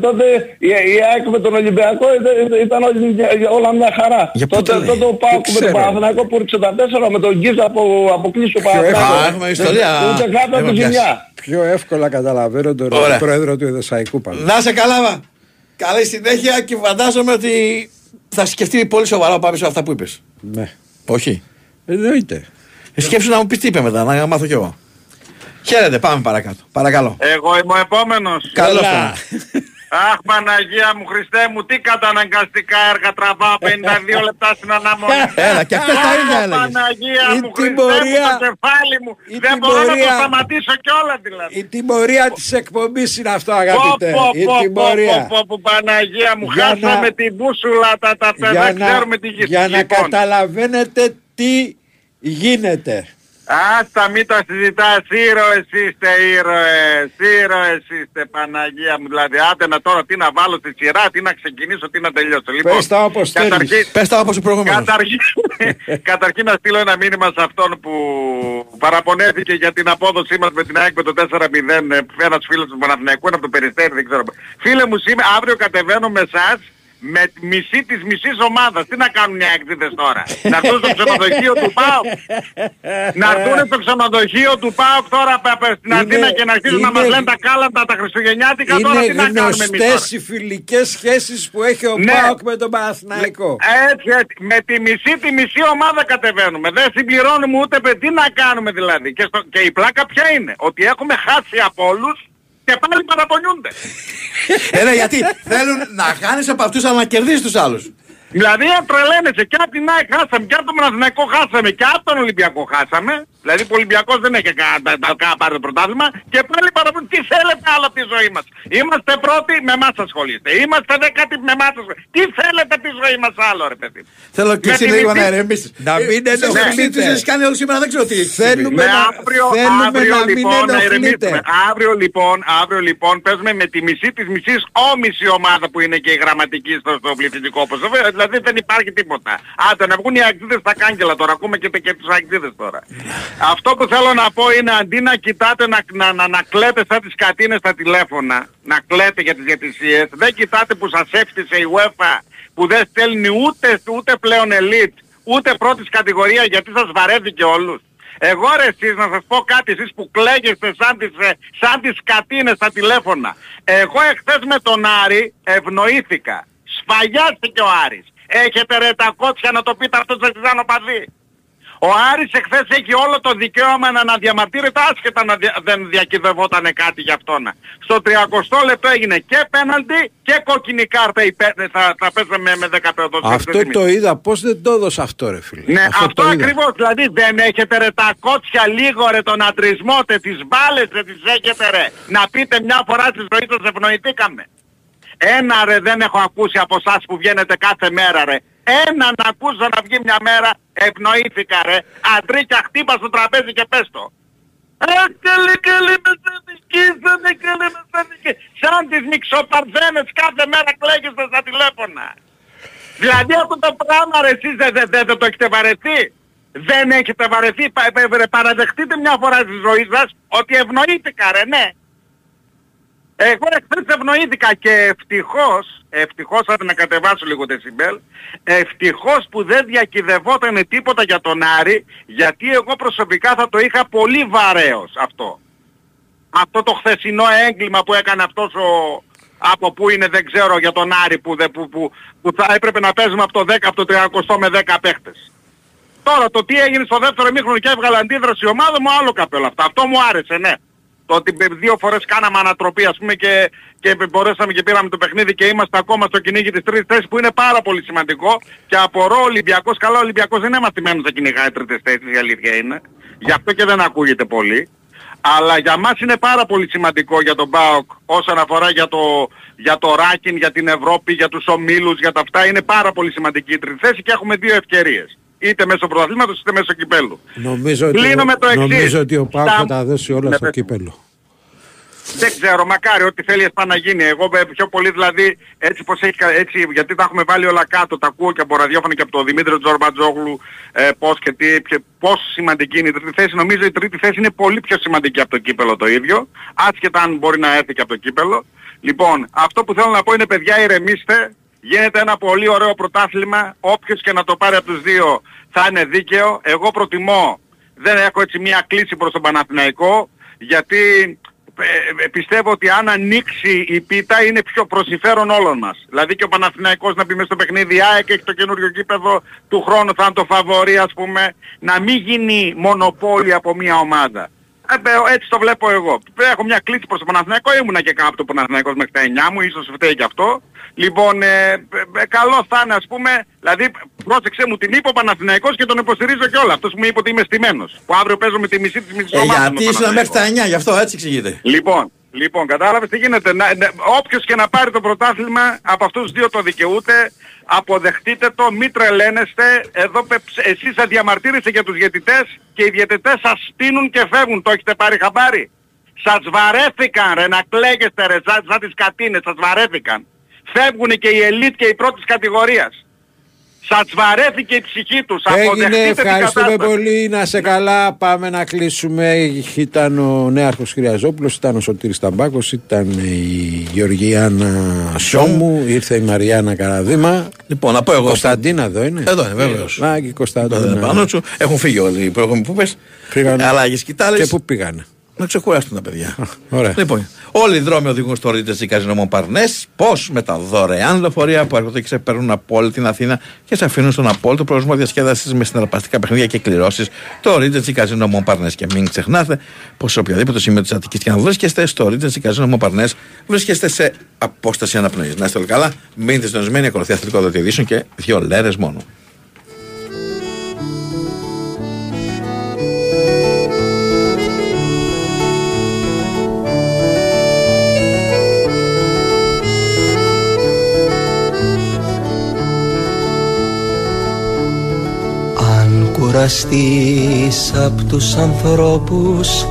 τότε η, η ΑΕΚ με τον Ολυμπιακό ήταν, ήταν όλη- όλα μια χαρά. Για πού τότε, το λέει; τότε ο Πάοκ με τον ξέρω. Παναθηναϊκό που ρίξε τα 4 με τον Γκίζα από αποκλείσει ο Παναθηναϊκός. Α, έχουμε ιστορία. Ούτε κάτω από Έχουμε τη πιάσει. ζημιά. Πιο εύκολα καταλαβαίνω τον Ωραία. πρόεδρο του Εδεσαϊκού πάντως. Να σε καλά, βα. Καλή συνέχεια και φαντάζομαι ότι θα σκεφτεί πολύ σοβαρά ο Πάπης αυτά που είπες. Ναι. Όχι. Εννοείται. Ε, Σκέψου να μου πεις τι είπε μετά, να μάθω κι εγώ. Χαίρετε, πάμε παρακάτω. Παρακαλώ. Εγώ είμαι ο επόμενος. Καλώς Έλα. τον. Αχ Παναγία μου Χριστέ μου τι καταναγκαστικά έργα τραβάω 52 λεπτά στην αναμονή. Έλα, και αυτές τα ίδια Αχ, έλεγες. Παναγία Η μου Χριστέ τιμωρία- μου το κεφάλι μου. η Δεν μπορώ να το τιμωρία- σταματήσω κιόλα δηλαδή. Η τιμωρία της εκπομπής είναι αυτό Πω, αγαπητέ. πω, Η πω, τιμωρία. πω, πω, πω, Παναγία μου, Για χάσαμε να- την μπούσουλα, τα, τα, τα, Για δεν να, ξέρουμε τι γίνεται. για να Λοιπόν, καταλαβαίνετε τι γίνεται. Άστα μην τα συζητάς, ήρωες είστε ήρωες, ήρωες είστε Παναγία μου, δηλαδή άντε να τώρα τι να βάλω στη σειρά, τι να ξεκινήσω, τι να τελειώσω. Λοιπόν, Πες τα όπως καταρχήν- θέλεις. Πες τα όπως ο προηγούμενος. Καταρχήν, καταρχήν να στείλω ένα μήνυμα σε αυτόν που παραπονέθηκε για την απόδοσή μας με την ΑΕΚ με το 4-0 ε, ένας φίλος του Παναθηναϊκού, είναι από το Περιστέρι, δεν ξέρω. Φίλε μου, σήμερα, αύριο κατεβαίνω με εσάς με μισή της μισής ομάδας. Τι να κάνουν οι αεξίδες τώρα; να έρθουν στο ξενοδοχείο του ΠΑΟΚ; να έρθουν στο ξενοδοχείο του ΠΑΟΚ τώρα πα- πα- στην Είναι- Αθήνα και να αρχίσουν να είναι- μας λένε τα κάλαντα, τα χριστουγεννιάτικα τώρα τι Είναι να κάνουμε εμείς τώρα; γνωστές οι φιλικές σχέσεις που έχει ο Ναι. ΠΑΟΚ με τον Παναθηναϊκό. Έτσι, έτσι. Με τη μισή τη μισή ομάδα κατεβαίνουμε. Δεν συμπληρώνουμε ούτε παι- τι να κάνουμε δηλαδή; Και, στο, και η πλάκα ποια είναι; Ότι έχουμε χάσει από όλους και πάλι παραπονιούνται. Έλα, γιατί θέλουν να χάνεις από αυτούς αλλά να κερδίσεις τους άλλους. Δηλαδή τρελαίνεσαι και από την ΑΕΚ χάσαμε και από τον Παναθηναϊκό χάσαμε και από τον Ολυμπιακό χάσαμε. Δηλαδή ο Ολυμπιακός δεν έχει κα- τα- τα- κα- πάρει το πρωτάθλημα και πάλι παραπονιούνται. Τι θέλετε άλλο από τη ζωή μας; Είμαστε πρώτοι, με εμάς ασχολείστε. Είμαστε δέκατοι, με εμάς ασχολείστε. Τι θέλετε από τη ζωή μας άλλο ρε παιδί. Θέλω και Με εσύ τη λίγο μισή- να ερεμήσεις. Να μην Ε, ενοχλείτε. Τους έχεις κάνει όλους σήμερα, δεν ξέρω τι έχεις συμβεί. Θέλουμε Ναι, να, αύριο, θέλουμε αύριο να μην λοιπόν να ενοχλείτε. ηρεμήσουμε. Αύριο λοιπόν, αύριο λοιπόν παίζουμε με τη μισή της μισής όμιση ομάδα που είναι και η γραμματική στο, στο πληθυντικό ποσό. Βέβαια, Δηλαδή δεν υπάρχει τίποτα. Άντε να βγουν οι αγκτίδες στα κάγκελα τώρα. Ακούμε και, και τους αγκτίδες τώρα. Αυτό που θέλω να πω είναι αντί να κοιτάτε να, να, να, να κλαίτε σαν τις κατίνες στα τηλέφωνα, να κλαίτε για τις διατησίες, δεν κοιτάτε που σας έφτιασε η UEFA που δεν στέλνει ούτε, ούτε πλέον ελίτ, ούτε πρώτης κατηγορία γιατί σας βαρέθηκε όλους. Εγώ ρε εσείς να σας πω κάτι εσείς που κλαίγεστε σαν τις, ε, σαν τις κατίνες στα τηλέφωνα. Εγώ εχθές με τον Άρη ευνοήθηκα. Σφαγιάστηκε ο Άρης. Έχετε ρε τα κότσια να το πείτε αυτό σε παδί. Ο Άρης εχθές έχει όλο το δικαίωμα να αναδιαμαρτύρεται άσχετα να δια- δεν διακυβευόταν κάτι γι' αυτόν. Στο 30 λεπτό έγινε και πέναλτι και κόκκινη κάρτα υπέ, θα, θα παίζαμε με 10 παιδός. Αυτό το είδα. Πώς δεν το έδωσα αυτό ρε φίλε; Ναι, αυτό, το είδα. ακριβώς. Δηλαδή δεν έχετε ρε τα κότσια λίγο ρε τον ατρισμό, τε τις μπάλες δεν τις έχετε ρε. Να πείτε μια φορά στη ζωή σας ευνοηθήκαμε. Ένα ρε δεν έχω ακούσει από εσάς που βγαίνετε κάθε μέρα ρε. Ένα να ακούσω να βγει μια μέρα ευνοήθηκα ρε. Αντρίκια χτύπα στο τραπέζι και πες το. Αχ, καλή, καλή μεσανική, σαν καλή μεσανική. Σαν τις μιξοπαρδένες κάθε μέρα κλαίγεστε στα τηλέφωνα. Δηλαδή αυτό το πράγμα ρε εσείς δεν, δεν, δεν, δεν το έχετε βαρεθεί. Δεν έχετε βαρεθεί. Πα, πα- πα- παραδεχτείτε μια φορά στη ζωή σας ότι ευνοήθηκα ρε, ναι. Εγώ εχθές ευνοήθηκα και ευτυχώς, ευτυχώς θα να κατεβάσω λίγο δεσιμπέλ, ευτυχώς που δεν διακυδευόταν τίποτα για τον Άρη, γιατί εγώ προσωπικά θα το είχα πολύ βαρέως αυτό. Αυτό το χθεσινό έγκλημα που έκανε αυτός ο... Από πού είναι δεν ξέρω για τον Άρη που, δε- που, που, που θα έπρεπε να παίζουμε από το 10 από το 30 με 10 παίχτες. Τώρα το τι έγινε στο δεύτερο μήχρονο και έβγαλε αντίδραση η ομάδα μου άλλο καπέλο αυτό. Αυτό μου άρεσε, ναι. Το ότι δύο φορές κάναμε ανατροπή ας πούμε και, και μπορέσαμε και πήραμε το παιχνίδι και είμαστε ακόμα στο κυνήγι της τρίτης θέσης που είναι πάρα πολύ σημαντικό και απορώ ο Ολυμπιακός, καλά ο Ολυμπιακός δεν είναι μαθημένος να κυνηγάει τρίτες θέσεις, η αλήθεια είναι. Γι' αυτό και δεν ακούγεται πολύ. Αλλά για μας είναι πάρα πολύ σημαντικό για τον ΠΑΟΚ όσον αφορά για το, για το ράκιν, για την Ευρώπη, για τους ομίλους, για τα αυτά. Είναι πάρα πολύ σημαντική η τρίτη θέση και έχουμε δύο ευκαιρίες. Είτε μέσω πρωταθλήματος είτε μέσω κυπέλου. Νομίζω ότι, Κλείνω με το εξής. νομίζω ότι ο Πάοκ Στα- θα τα δώσει όλα Ναι, στο πες. κύπελο. Δεν ξέρω, μακάρι ό,τι θέλει η να γίνει. Εγώ ε, πιο πολύ δηλαδή έτσι πως έχει, κα- έτσι, γιατί τα έχουμε βάλει όλα κάτω, τα ακούω και από ραδιόφωνο και από τον Δημήτρη Τζορμπατζόγλου ε, πώς και τι, ποιο- πόσο σημαντική είναι η τρίτη θέση. Νομίζω η τρίτη θέση είναι πολύ πιο σημαντική από το κύπελο το ίδιο, άσχετα αν μπορεί να έρθει και από το κύπελο. Λοιπόν, αυτό που θέλω να πω είναι παιδιά ηρεμήστε, γίνεται ένα πολύ ωραίο πρωτάθλημα, όποιος και να το πάρει από τους δύο θα είναι δίκαιο. Εγώ προτιμώ, δεν έχω έτσι μια κλίση προς τον Παναθηναϊκό, γιατί ε, ε, πιστεύω ότι αν ανοίξει η πίτα είναι πιο προσυφέρον όλων μας. Δηλαδή και ο Παναθηναϊκός να πει μες στο παιχνίδι ΑΕΚ έχει το καινούριο κήπεδο του χρόνου θα είναι το φαβορή ας πούμε να μην γίνει μονοπόλιο από μια ομάδα. Ε, μπε, έτσι το βλέπω εγώ. Έχω μια κλίση προς το Παναθηναϊκό, ήμουνα και κάπου το Παναθηναϊκός μέχρι τα 9 μου, ίσως φταίει και αυτό. Λοιπόν, ε, ε, ε, καλό θα είναι ας πούμε, δηλαδή πρόσεξε μου την είπε ο Παναθηναϊκός και τον υποστηρίζω και όλα. Αυτός που μου είπε ότι είμαι στημένος. Που αύριο παίζω με τη μισή της μισής Ε, ομάδας γιατί με τον ήσουν μέχρι Παναθηναϊκό. τα 9, γι' αυτό έτσι εξηγείται. Λοιπόν, λοιπόν, κατάλαβες τι γίνεται; Να, να, όποιος και να πάρει το πρωτάθλημα από αυτούς τους δύο το δικαιούται. Αποδεχτείτε το, μην τρελαίνεστε. Εδώ πε- εσείς θα διαμαρτύρεστε για τους διαιτητές και οι διαιτητές σας στείνουν και φεύγουν. Το έχετε πάρει χαμπάρι; Σας βαρέθηκαν ρε να κλαίγεστε ρε σαν, σαν τις κατίνες. Σας βαρέθηκαν. Φεύγουν και οι ελίτ και οι πρώτης κατηγορίας. Σας βαρέθηκε η ψυχή τους. Έγινε, Αποδεχτείτε την ευχαριστούμε κατάσταση. πολύ. Να σε καλά. Πάμε να κλείσουμε. Ήταν ο Νέαρχος Χρυαζόπουλο, ήταν ο Σωτήρης Ταμπάκος, ήταν η Γεωργιάνα Σόμου, ήρθε η Μαριάννα Καραδίμα. Λοιπόν, να πω εγώ. Κωνσταντίνα εδώ είναι. Εδώ είναι, βέβαιος. Να και η Κωνσταντίνα. Δεν είναι πάνω σου. Έχουν φύγει όλοι οι προηγούμενοι που πες. Φύγανε. Αλλάγες κοιτάλες. Και πού πήγανε. Να ξεκουράσουν τα παιδιά. Ωραία. Λοιπόν, όλοι οι δρόμοι οδηγούν στο Ρίτζε Καζίνο Μονπαρνέ. Πώς με τα δωρεάν λεωφορεία που έρχονται και σε παίρνουν από όλη την Αθήνα και σε αφήνουν στον απόλυτο προορισμό διασκέδασης με συναρπαστικά παιχνίδια και κληρώσεις. Το Ρίτζε Καζίνο Μονπαρνέ. Και μην ξεχνάτε πως σε οποιαδήποτε σημείο της Αττικής και αν βρίσκεστε στο Ρίτζε Καζίνο Μονπαρνέ, βρίσκεστε σε απόσταση αναπνοής. Να είστε όλοι καλά, μείνετε συντονισμένοι, ακολουθεί αθλητικό δελτίο και δύο λέρες μόνο. Κουραστείς απ' τους ανθρώπους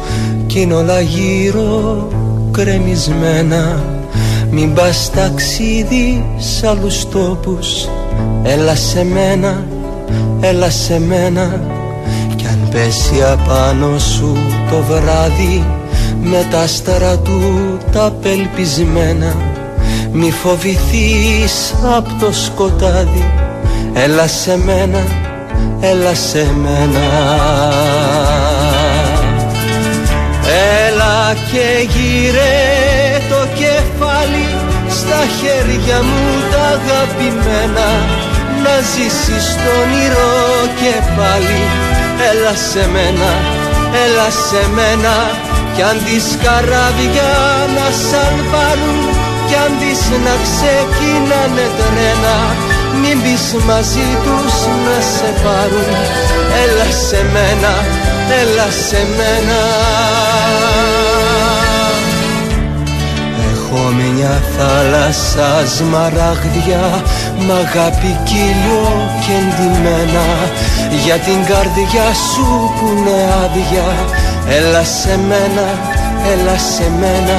κι είναι όλα γύρω κρεμισμένα. Μην πας ταξίδι σ' άλλους τόπους. Έλα σε μένα, έλα σε μένα. Κι αν πέσει απάνω σου το βράδυ Με τα άστερα του τα απελπισμένα. Μη φοβηθείς απ' το σκοτάδι. Έλα σε μένα, έλα σε μένα. Έλα και γύρε το κεφάλι στα χέρια μου τα αγαπημένα. Να ζήσεις το όνειρο και πάλι. Έλα σε μένα, έλα σε μένα. Κι αν τις καράβια να σαλβάρουν κι αν τις να ξεκινάνε τρένα μην πεις μαζί τους να σε πάρουν. Έλα σε μένα, έλα σε μένα. Έχω μια θάλασσα σμαράγδια Μ' αγάπη κύλιο και εντυμένα Για την καρδιά σου που είναι άδεια Έλα σε μένα, έλα σε μένα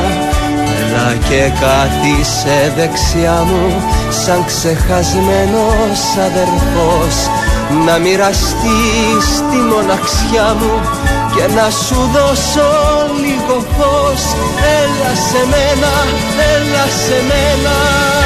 Έλα και κάτι σε δεξιά μου Σαν ξεχασμένος αδερφός. Να μοιραστείς τη μοναξιά μου Και να σου δώσω λίγο φως. Έλα σε μένα, έλα σε μένα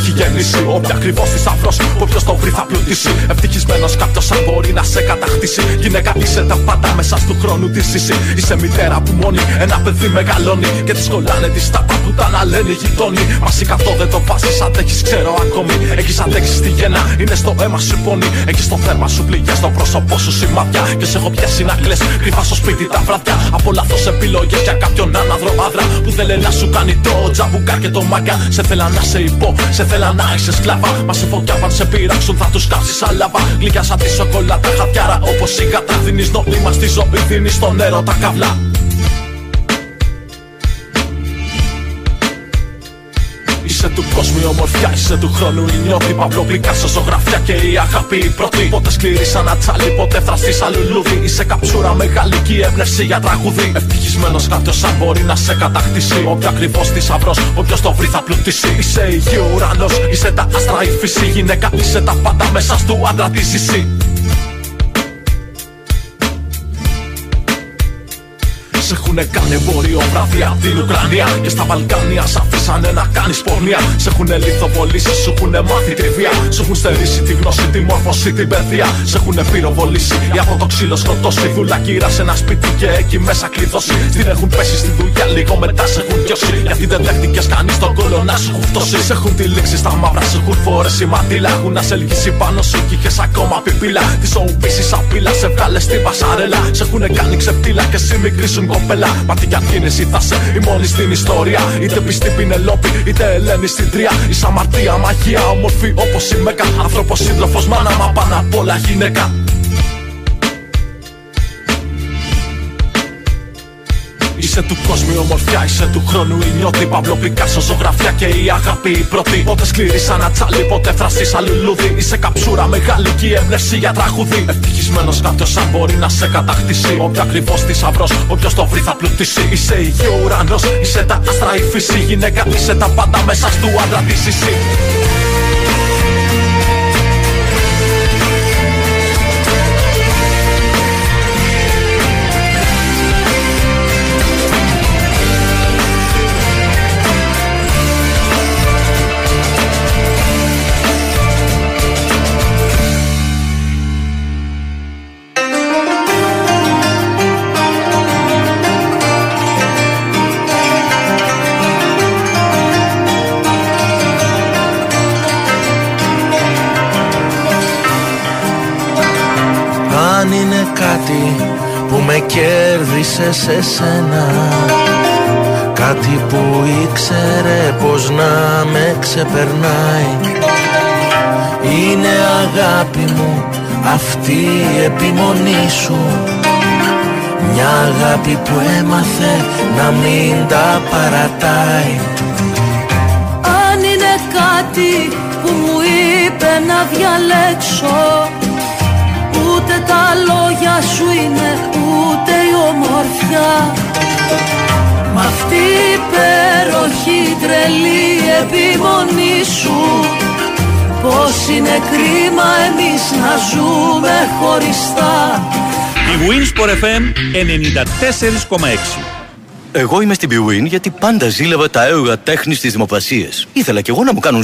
που φύση έχει γεννήσει. Όποια ακριβώ θησαυρό, όποιο το βρει θα πλουτίσει. Ευτυχισμένος κάποιος αν μπορεί να σε κατακτήσει. Γυναίκα είσαι τα πάντα μέσα του χρόνου της ζήσει. Είσαι μητέρα που μόνη ένα παιδί μεγαλώνει. Και τη κολλάνε τη τάπα που τα να λένε οι γειτόνι. Μαζί αυτό δεν το βάζεις, αντέχει, ξέρω ακόμη. Έχεις αντέξει τη γέννα, είναι στο αίμα σου πόνη. Έχεις το θέρμα σου πληγές, στο πρόσωπό σου σημαδιά. Και σε έχω πιάσει να κλε, κρυφά στο σπίτι τα βραδιά. Από λάθος επιλογές για κάποιον άναδρο άδρα που θέλει να σου κάνει το τζαμπουκά και το μάγκα. Σε θέλα να σε υπό, σε θέλα να είσαι σκλάβα. Μα σε φωτιά αν σε πειράξουν θα τους κάψει αλάβα. Γλυκιά σαν τη σοκολάτα, χατιάρα όπως η γάτα. Δίνεις νόημα στη ζωή, δίνεις στο νερό τα καβλά. Ομορφιά, είσαι του χρόνου η νιώτη. Παύλο Πικάσο, ζωγραφιά και η αγάπη η πρώτη. Πότε σκληρής σαν ατσάλι, ποτέ φραστή σαν λουλούδι. Είσαι καψούρα μεγάλη και η έμπνευση για τραγουδί. Ευτυχισμένος κάποιος αν μπορεί να σε κατακτήσει. Όποιο ακριβώς θησαυρό, όποιος το βρει θα πλουτίσει. Είσαι η γη ουρανός, είσαι τα άστρα η φύση. Γυναίκα, είσαι τα πάντα μέσα στου άντρα τη ζησή. Σε έχουν κάνει εμπόριο βράδυ από την Ουκρανία Και στα Βαλκάνια σ' αφήσανε να κάνεις πορνεία. Σε έχουν λιθοβολήσει, σου έχουν μάθει τριβία Σου έχουν στερήσει τη γνώση, τη μόρφωση, την παιδεία. Σε έχουν πυροβολήσει ή από το ξύλο σκοτώσει. Δουλακύρα σε ένα σπίτι και εκεί μέσα κλειδώσει. Στην έχουν πέσει στη δουλειά, λίγο μετά σε έχουν πιώσει Γιατί δεν δέχτηκες κανείς τον κόλλο να σου έχουν φτώσει Σε έχουν τυλίξει στα μαύρα, σε έχουν φορέσει μαντήλα. Έχουν ασελγήσει πάνω σου και είχες ακόμα πιπίλα. Τη σοουπίσεις απειλά, σε βγάλες στην πασαρέλα. Σε έχουν κάνει ξεφτύλα και εσύ μικρή σου κοπέλα. Μα τι κι αν γίνεις θα σε η μόνη στην ιστορία. Είτε πιστή Πινελόπη είτε Ελένη στην τρία Είσαι αμαρτία, μαγεία, όμορφη όπως η Μέκα. Άνθρωπος, σύντροφος, μάνα, μα πάνω απ' όλα γυναίκα Είσαι του κόσμου η ομορφιά, είσαι του χρόνου η νιώτη. Παύλο Πικάσο, ζωγραφιά και η αγάπη η πρώτη. Πότε σκληρή σαν ατσάλι, πότε φραστή σαν λουλούδι. Είσαι καψούρα μεγάλη και η έμπνευση για τραγουδί. Ευτυχισμένος κάποιος αν μπορεί να σε κατακτήσει. Όποιο ακριβώς θησαυρό, όποιος το βρει θα πλουτίσει. Είσαι η γη ουρανός, είσαι τα άστρα η φύση. Γυναίκα, είσαι τα πάντα μέσα στου άντρα της σε σένα. Κάτι που ήξερε πως να με ξεπερνάει. Είναι αγάπη μου αυτή η επιμονή σου. Μια αγάπη που έμαθε να μην τα παρατάει. Αν είναι κάτι που μου είπε να διαλέξω Ούτε τα λόγια σου είναι ούτε η ομορφιά. Μ' αυτή η υπέροχη τρελή επιμονή σου. Πως είναι κρίμα εμείς να ζούμε χωριστά. Η Winsport FM 94,6 Εγώ είμαι στην Bwin γιατί πάντα ζήλευα τα έργα τέχνης στις δημοπρασίες. Ήθελα κι εγώ να μου κάνουν